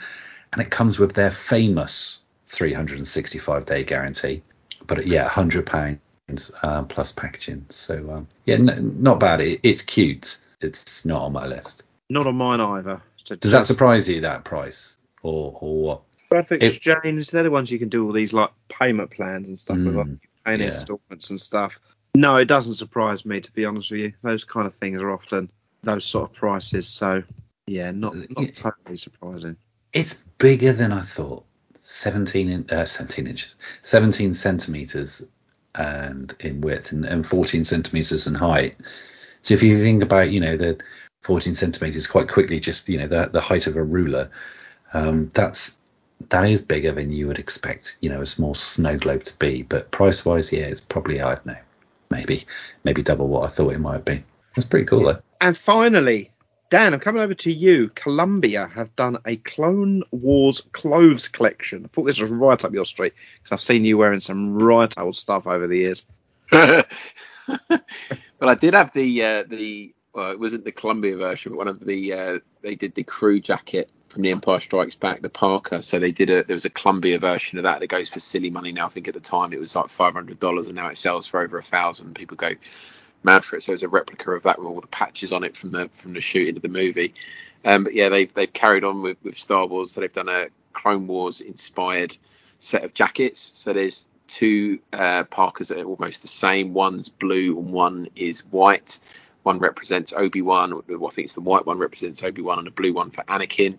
and it comes with their famous three hundred and sixty five day guarantee. But yeah, hundred pounds uh, plus packaging. So um, yeah, not bad. It, it's cute. It's not on my list. Not on mine either. So Does that surprise you that price or or what? Bradford It- Exchange, they're the ones you can do all these like payment plans and stuff with, like Mm, paying yeah. installments and stuff. No, it doesn't surprise me to be honest with you. Those kind of things are often those sort of prices. So yeah, not Yeah. not totally surprising. It's bigger than I thought. 17 in, uh, 17 inches, 17 centimeters, and in width, and, and 14 centimeters in height. So if you think about, you know, the 14 centimeters, quite quickly, just you know, the the height of a ruler, um, that's that is bigger than you would expect, you know, a small snow globe to be. But price wise, yeah, it's probably I don't know, maybe maybe double what I thought it might have been. That's pretty cool though. And finally, Dan, I'm coming over to you. Columbia have done a Clone Wars clothes collection. I thought this was right up your street because I've seen you wearing some right old stuff over the years. well, I did have the uh, the well, it wasn't the Columbia version, but one of the uh, they did the crew jacket from The Empire Strikes Back, the parka. So they did a there was a Columbia version of that that goes for silly money now. I think at the time it was like five hundred dollars, and now it sells for over a thousand. People go mad for it. So it's a replica of that with all the patches on it from the from the shooting of the movie. Um, but yeah, they've they've carried on with, with Star Wars. So they've done a Clone Wars inspired set of jackets. So there's two uh, parkas that are almost the same. One's blue and one is white. One represents Obi Wan. I think it's the white one represents Obi Wan, and the blue one for Anakin.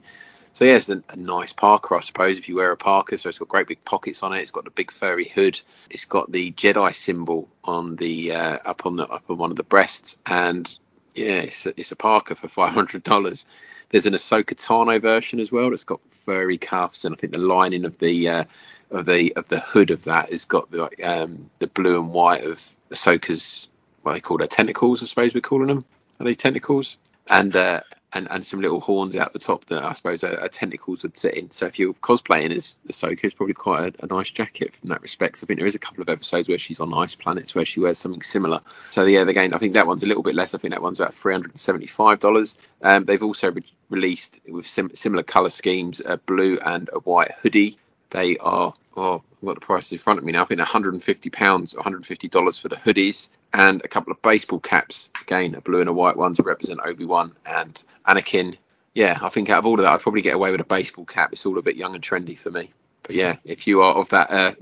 So yeah, it's a, a nice parka, I suppose, if you wear a parka. So it's got great big pockets on it. It's got the big furry hood. It's got the Jedi symbol on the uh, up on the up on one of the breasts, and yeah, it's a, it's a parka for five hundred dollars. There's an Ahsoka Tano version as well. It's got furry cuffs, and I think the lining of the uh, of the of the hood of that has got the um, the blue and white of Ahsoka's what they call her tentacles. I suppose we're calling them. Are they tentacles? And uh, and and some little horns out the top that I suppose are, are tentacles would sit in. So if you're cosplaying as Ahsoka, it's probably quite a, a nice jacket from that respect. So I think there is a couple of episodes where she's on ice planets where she wears something similar. So yeah, again, I think that one's a little bit less. I think that one's about three hundred and seventy-five dollars. Um, they've also re- released with sim- similar color schemes a blue and a white hoodie. They are oh, I've got the prices in front of me now. I think 150 pounds, 150 dollars for the hoodies, and a couple of baseball caps. Again, a blue and a white one to represent Obi Wan and Anakin. Yeah, I think out of all of that, I'd probably get away with a baseball cap. It's all a bit young and trendy for me. But yeah, if you are of that uh,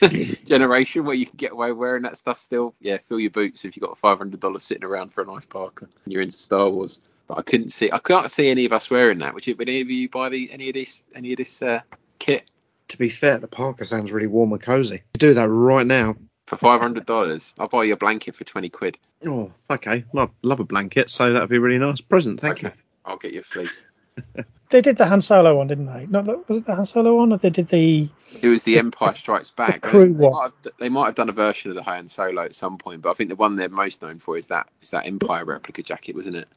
generation where you can get away wearing that stuff still, yeah, fill your boots if you've got five hundred dollars sitting around for a nice parka and you're into Star Wars. But I couldn't see, I can't see any of us wearing that. Would you? Would any of you buy the any of this any of this uh, kit To be fair, the parka sounds really warm and cozy. Do that right now. For five hundred dollars? I'll buy you a blanket for twenty quid. Oh, okay. Well, I love a blanket, so that'd be a really nice present. Thank okay, I'll get you a fleece. They did the Han Solo one, didn't they? Not the, was it the Han Solo one, or they did the It was the Empire Strikes Back. The crew they, one. might have, they might have done a version of the Han Solo at some point, but I think the one they're most known for is that is that Empire replica jacket, wasn't it?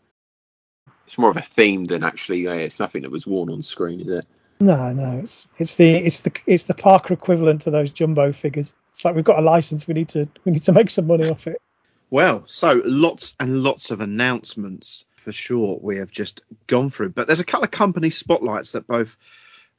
It's more of a theme than actually. Uh, it's nothing that was worn on screen, is it? No, no. It's it's the it's the it's the parka equivalent to those jumbo figures. It's like we've got a license. We need to we need to make some money off it. Well, so lots and lots of announcements for sure we have just gone through, but there's a couple of company spotlights that both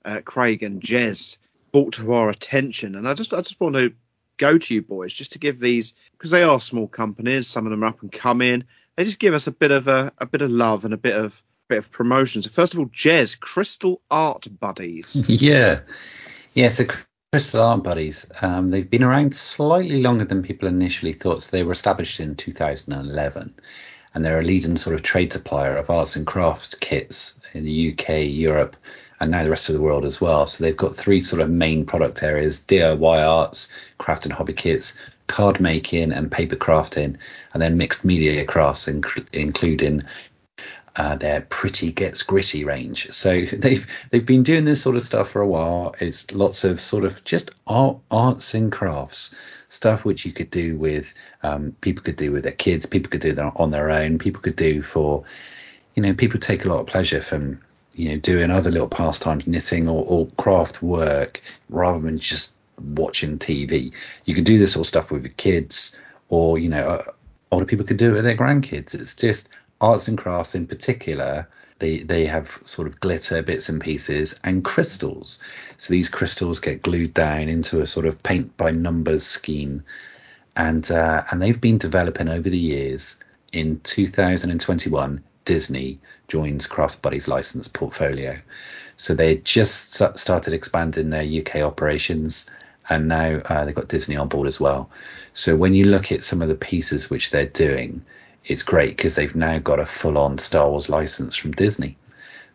uh, Craig and Jez brought to our attention, and I just I just want to go to you boys just to give these because they are small companies. Some of them are up and coming. They just give us a bit of a, a bit of love and a bit of bit of promotion. So first of all, Jez, Crystal Art Buddies. yeah, yeah. So Crystal Art Buddies, um, they've been around slightly longer than people initially thought. So they were established in 2011, and they're a leading sort of trade supplier of arts and crafts kits in the UK, Europe, and now the rest of the world as well. So they've got three sort of main product areas: DIY arts, craft and hobby kits, card making, and paper crafting, and then mixed media crafts, inc- including uh, their pretty gets gritty range. So they've they've been doing this sort of stuff for a while. It's lots of sort of just art, arts and crafts stuff which you could do with um, people could do with their kids, people could do that on their own, people could do for you know people take a lot of pleasure from you know doing other little pastimes, knitting or, or craft work rather than just watching TV. You could do this sort of stuff with your kids, or you know, uh, older people could do it with their grandkids. It's just arts and crafts in particular. They they have sort of glitter bits and pieces and crystals. So these crystals get glued down into a sort of paint by numbers scheme, and uh, and they've been developing over the years. In 2021, Disney joins Craft Buddies license portfolio. So they just started expanding their UK operations and now uh, they've got Disney on board as well. So when you look at some of the pieces which they're doing, it's great because they've now got a full-on Star Wars license from Disney.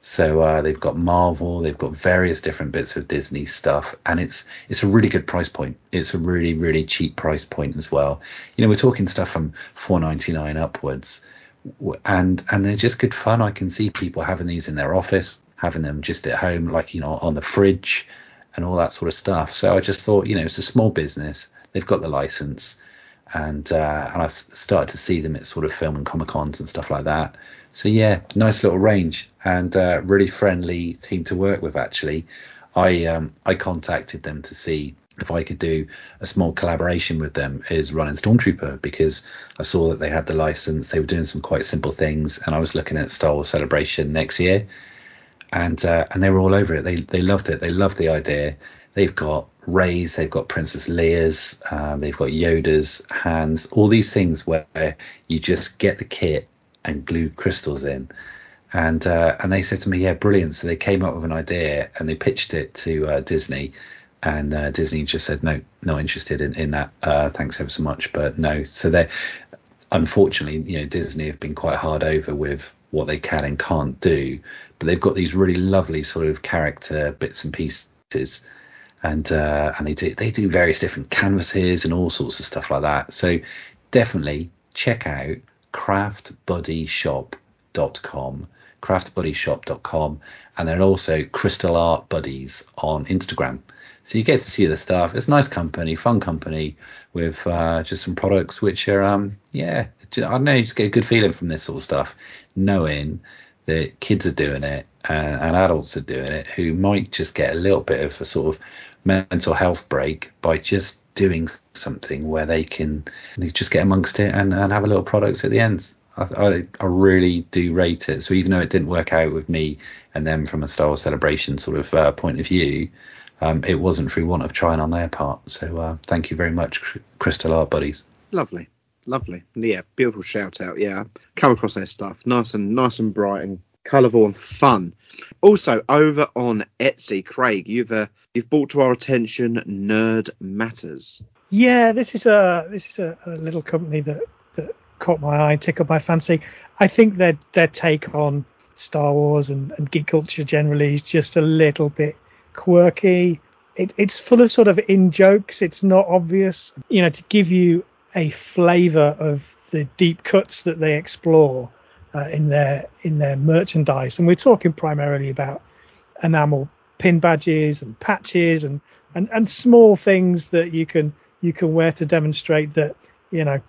So uh, they've got Marvel, they've got various different bits of Disney stuff, and it's it's a really good price point. It's a really really cheap price point as well. You know, we're talking stuff from four ninety nine upwards, and and they're just good fun. I can see people having these in their office, having them just at home, like you know, on the fridge and all that sort of stuff. So I just thought, you know, it's a small business. They've got the license, and uh, and I started to see them at sort of film and comic cons and stuff like that. So yeah, nice little range and uh, really friendly team to work with. Actually, I um, I contacted them to see if I could do a small collaboration with them is running Stormtrooper because I saw that they had the license. They were doing some quite simple things, and I was looking at Star Wars Celebration next year, and uh, and they were all over it. They they loved it. They loved the idea. They've got Rey's, they've got Princess Leia's, um, they've got Yoda's hands, all these things where you just get the kit and glue crystals in. And uh, and they said to me, yeah, brilliant. So they came up with an idea and they pitched it to uh, Disney, and uh, Disney just said no, not interested in in that. Uh, thanks ever so much, but no. So they, unfortunately, you know, Disney have been quite hard over with what they can and can't do, but they've got these really lovely sort of character bits and pieces, and uh, and they do they do various different canvases and all sorts of stuff like that. So definitely check out craftbuddyshop.com craftbuddyshop.com and then also crystal art buddies on instagram so you get to see the stuff it's a nice company fun company with uh, just some products which are um yeah i don't know you just get a good feeling from this sort of stuff knowing that kids are doing it and, and adults are doing it who might just get a little bit of a sort of mental health break by just doing something where they can they just get amongst it and, and have a little product at the end. I, I, I, really do rate it. So even though it didn't work out with me and them from a Star Wars celebration sort of uh, point of view, um, it wasn't through want of trying on their part. So uh, thank you very much, Crystal Art Buddies. Lovely, lovely. Yeah, beautiful shout out. Yeah, come across their stuff, nice and nice and bright and colourful and fun. Also, over on Etsy, Craig, you've uh, you've brought to our attention Nerd Matters. Yeah, this is a this is a, a little company that that caught my eye, tickled my fancy. I think their their take on Star Wars and, and geek culture generally is just a little bit quirky. It, it's full of sort of in jokes. It's not obvious, you know, to give you a flavour of the deep cuts that they explore uh, in their in their merchandise, and we're talking primarily about enamel pin badges and patches and, and and small things that you can you can wear to demonstrate that you know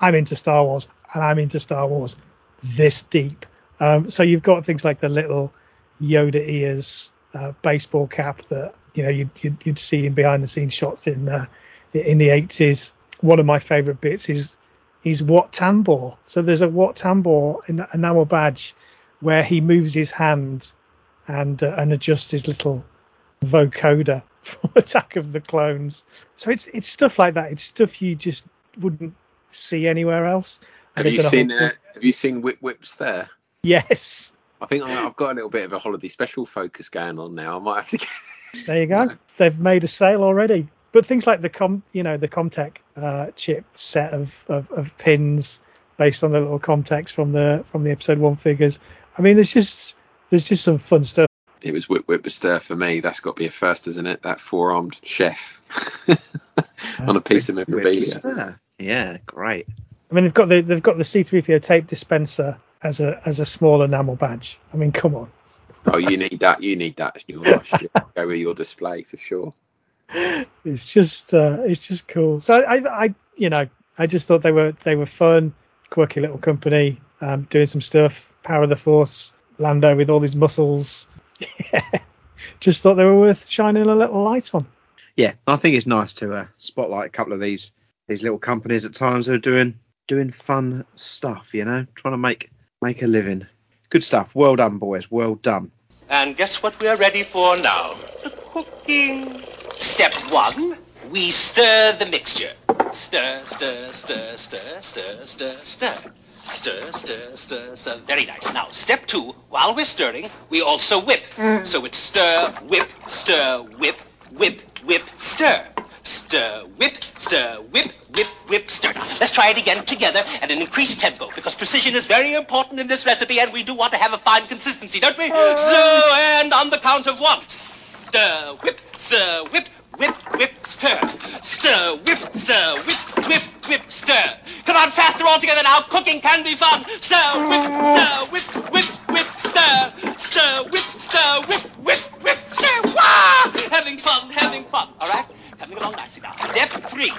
I'm into Star Wars and I'm into Star Wars this deep. Um, so you've got things like the little Yoda ears uh, baseball cap that you know you'd, you'd, you'd see in behind the scenes shots in uh, in the 80s. One of my favourite bits is is Wat Tambor. So there's a Wat Tambor enamel badge where he moves his hand and uh, and adjusts his little vocoder from Attack of the Clones. So it's it's stuff like that. It's stuff you just wouldn't see anywhere else. Have you seen uh, Have you seen Whip Whips there? Yes. I think I've got a little bit of a holiday special focus going on now. I might have to. Get... there you go. They've made a sale already but things like the com, you know, the CommTech uh, chip set of, of, of pins, based on the little CommTechs from the from the episode one figures. I mean, there's just there's just some fun stuff. It was Whip Whip Stir for me. That's got to be a first, isn't it? That four armed chef on a piece of memorabilia. Stir. Yeah, great. I mean, they've got the they've got the C3PO tape dispenser as a as a small enamel badge. I mean, come on. Oh, you need that. You need that. You must go with your display for sure. It's just uh, it's just cool. So I, I you know I just thought they were they were fun, quirky little company, um, doing some stuff. Power of the Force, Lando with all his muscles. yeah, just thought they were worth shining a little light on. Yeah, I think it's nice to uh, spotlight a couple of these these little companies at times who are doing doing fun stuff. You know, trying to make make a living. Good stuff. Well done, boys. Well done. And guess what we are ready for now? The cooking. Step one, we stir the mixture. Stir, stir, stir, stir, stir, stir, stir. Stir, stir, stir, stir. Very nice. Now, step two, while we're stirring, we also whip. Mm. So it's stir, whip, stir, whip, whip, whip, stir. Stir, whip, stir, whip, whip, whip, stir. Let's try it again together at an increased tempo because precision is very important in this recipe and we do want to have a fine consistency, don't we? Oh. So, and on the count of one. Stir, whip, stir, whip, whip, whip, stir. Stir, whip, stir, whip, whip, whip, stir. Come on, faster all together now. Cooking can be fun. Stir, whip, stir, whip, whip, whip, stir. Stir, whip, stir, whip, whip, whip, stir. Wah! Having fun, having fun. All right? Coming along nicely now. Step three.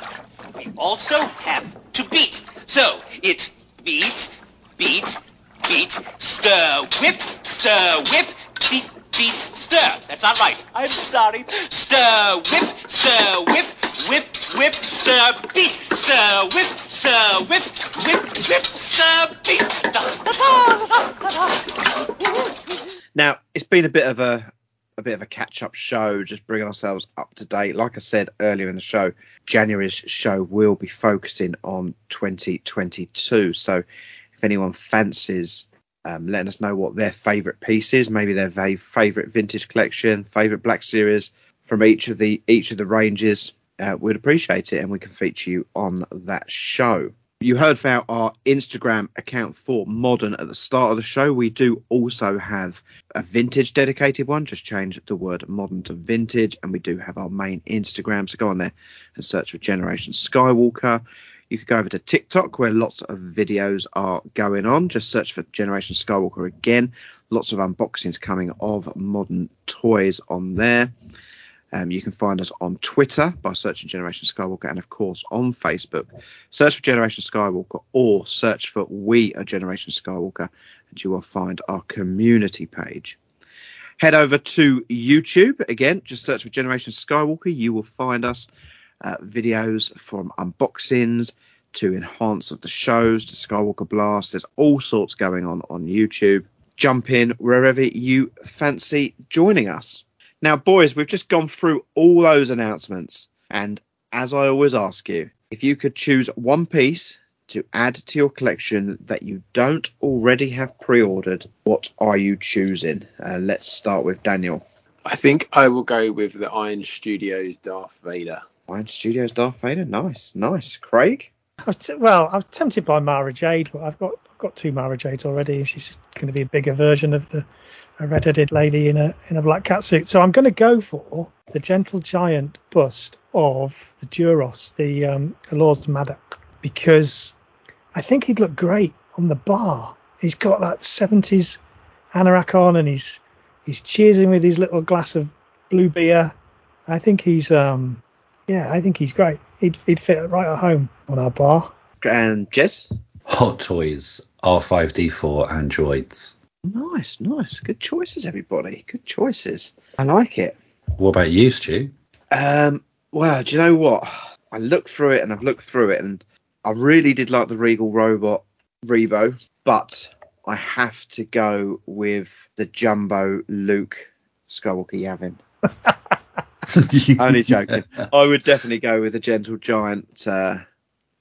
We also have to beat. So it's beat, beat, beat, stir, whip, stir, whip, beat, beat, stir. That's not right. I'm sorry. Stir, whip, stir, whip, whip, whip, stir, beat, stir, whip, stir, whip, whip, whip, stir, beat. Now it's been a bit of a a bit of a catch up show, just bringing ourselves up to date. Like I said earlier in the show, January's show will be focusing on 2022. So if anyone fancies um, letting us know what their favourite piece is, maybe their va- favourite vintage collection, favourite Black Series from each of the each of the ranges, uh, we'd appreciate it, and we can feature you on that show. You heard about our Instagram account for Modern at the start of the show. We do also have a vintage dedicated one. Just change the word modern to vintage. And we do have our main Instagram. So go on there and search for Generation Skywalker. You could go over to TikTok where lots of videos are going on. Just search for Generation Skywalker again. Lots of unboxings coming of modern toys on there. Um, you can find us on Twitter by searching Generation Skywalker and, of course, on Facebook. Search for Generation Skywalker or search for We Are Generation Skywalker and you will find our community page. Head over to YouTube. Again, just search for Generation Skywalker. You will find us uh, videos from unboxings to enhance of the shows to Skywalker Blast. There's all sorts going on on YouTube. Jump in wherever you fancy joining us. Now, boys, we've just gone through all those announcements. And as I always ask you, if you could choose one piece to add to your collection that you don't already have pre ordered, what are you choosing? Uh, let's start with Daniel. I think I will go with the Iron Studios Darth Vader. Iron Studios Darth Vader. Nice, nice. Craig? Well, I was tempted by Mara Jade, but I've got I've got two Mara Jades already. She's going to be a bigger version of the red-headed lady in a in a black cat suit. So I'm going to go for the gentle giant bust of the Duros, the um, Lord Maddox, because I think he'd look great on the bar. He's got that 70s anorak on, and he's he's cheersing with his little glass of blue beer. I think he's um yeah, I think he's great. He'd he'd fit right at home on our bar. And Jez? Hot Toys R5D4 androids. Nice, nice. Good choices, everybody. Good choices. I like it. What about you, Stu? Um, well, do you know what? I looked through it and I've looked through it, and I really did like the Regal Robot Rebo, but I have to go with the Jumbo Luke Skywalker Yavin. Only joking. I would definitely go with the Gentle Giant uh,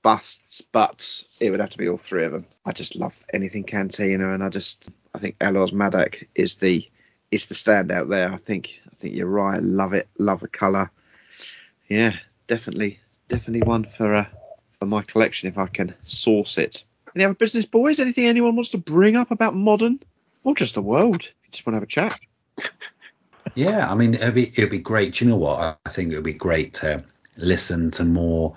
busts, but it would have to be all three of them. I just love anything Cantina, and I just I think Elos Maddox is the is the standout there. I think I think you're right. Love it. Love the colour. Yeah, definitely definitely one for uh, for my collection if I can source it. Any other business, boys? Anything anyone wants to bring up about modern or just the world? If you just want to have a chat. Yeah, I mean, it'd be it'd be great. Do you know what? I- think it would be great to listen to more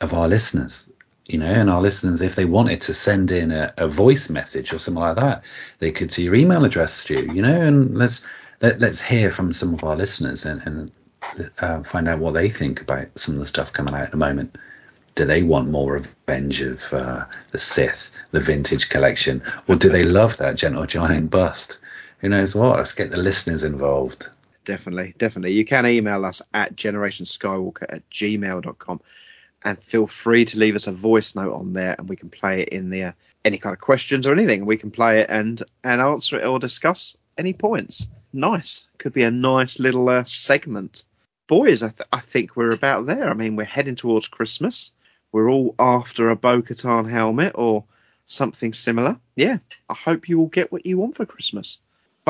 of our listeners. You know, and our listeners, if they wanted to send in a, a voice message or something like that, they could see your email address, Stu. You know, and let's let, let's hear from some of our listeners and, and uh, find out what they think about some of the stuff coming out at the moment. Do they want more revenge of uh, the Sith, the vintage collection, or do they love that gentle giant bust? Who knows what? Let's get the listeners involved. Definitely, definitely. You can email us at generationskywalker at gmail.com and feel free to leave us a voice note on there and we can play it in there. Any kind of questions or anything, we can play it and and answer it or discuss any points. Nice. Could be a nice little uh, segment. Boys, I, th- I think we're about there. I mean, we're heading towards Christmas. We're all after a Bo Katan helmet or something similar. Yeah, I hope you all get what you want for Christmas.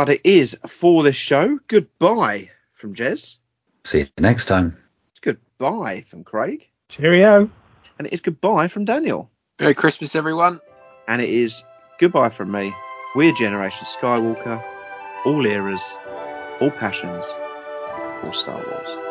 But it is for this show. Goodbye from Jez. See you next time. It's goodbye from Craig. Cheerio. And it is goodbye from Daniel. Merry Christmas, everyone. And it is goodbye from me. We're Generation Skywalker. All eras, all passions, all Star Wars.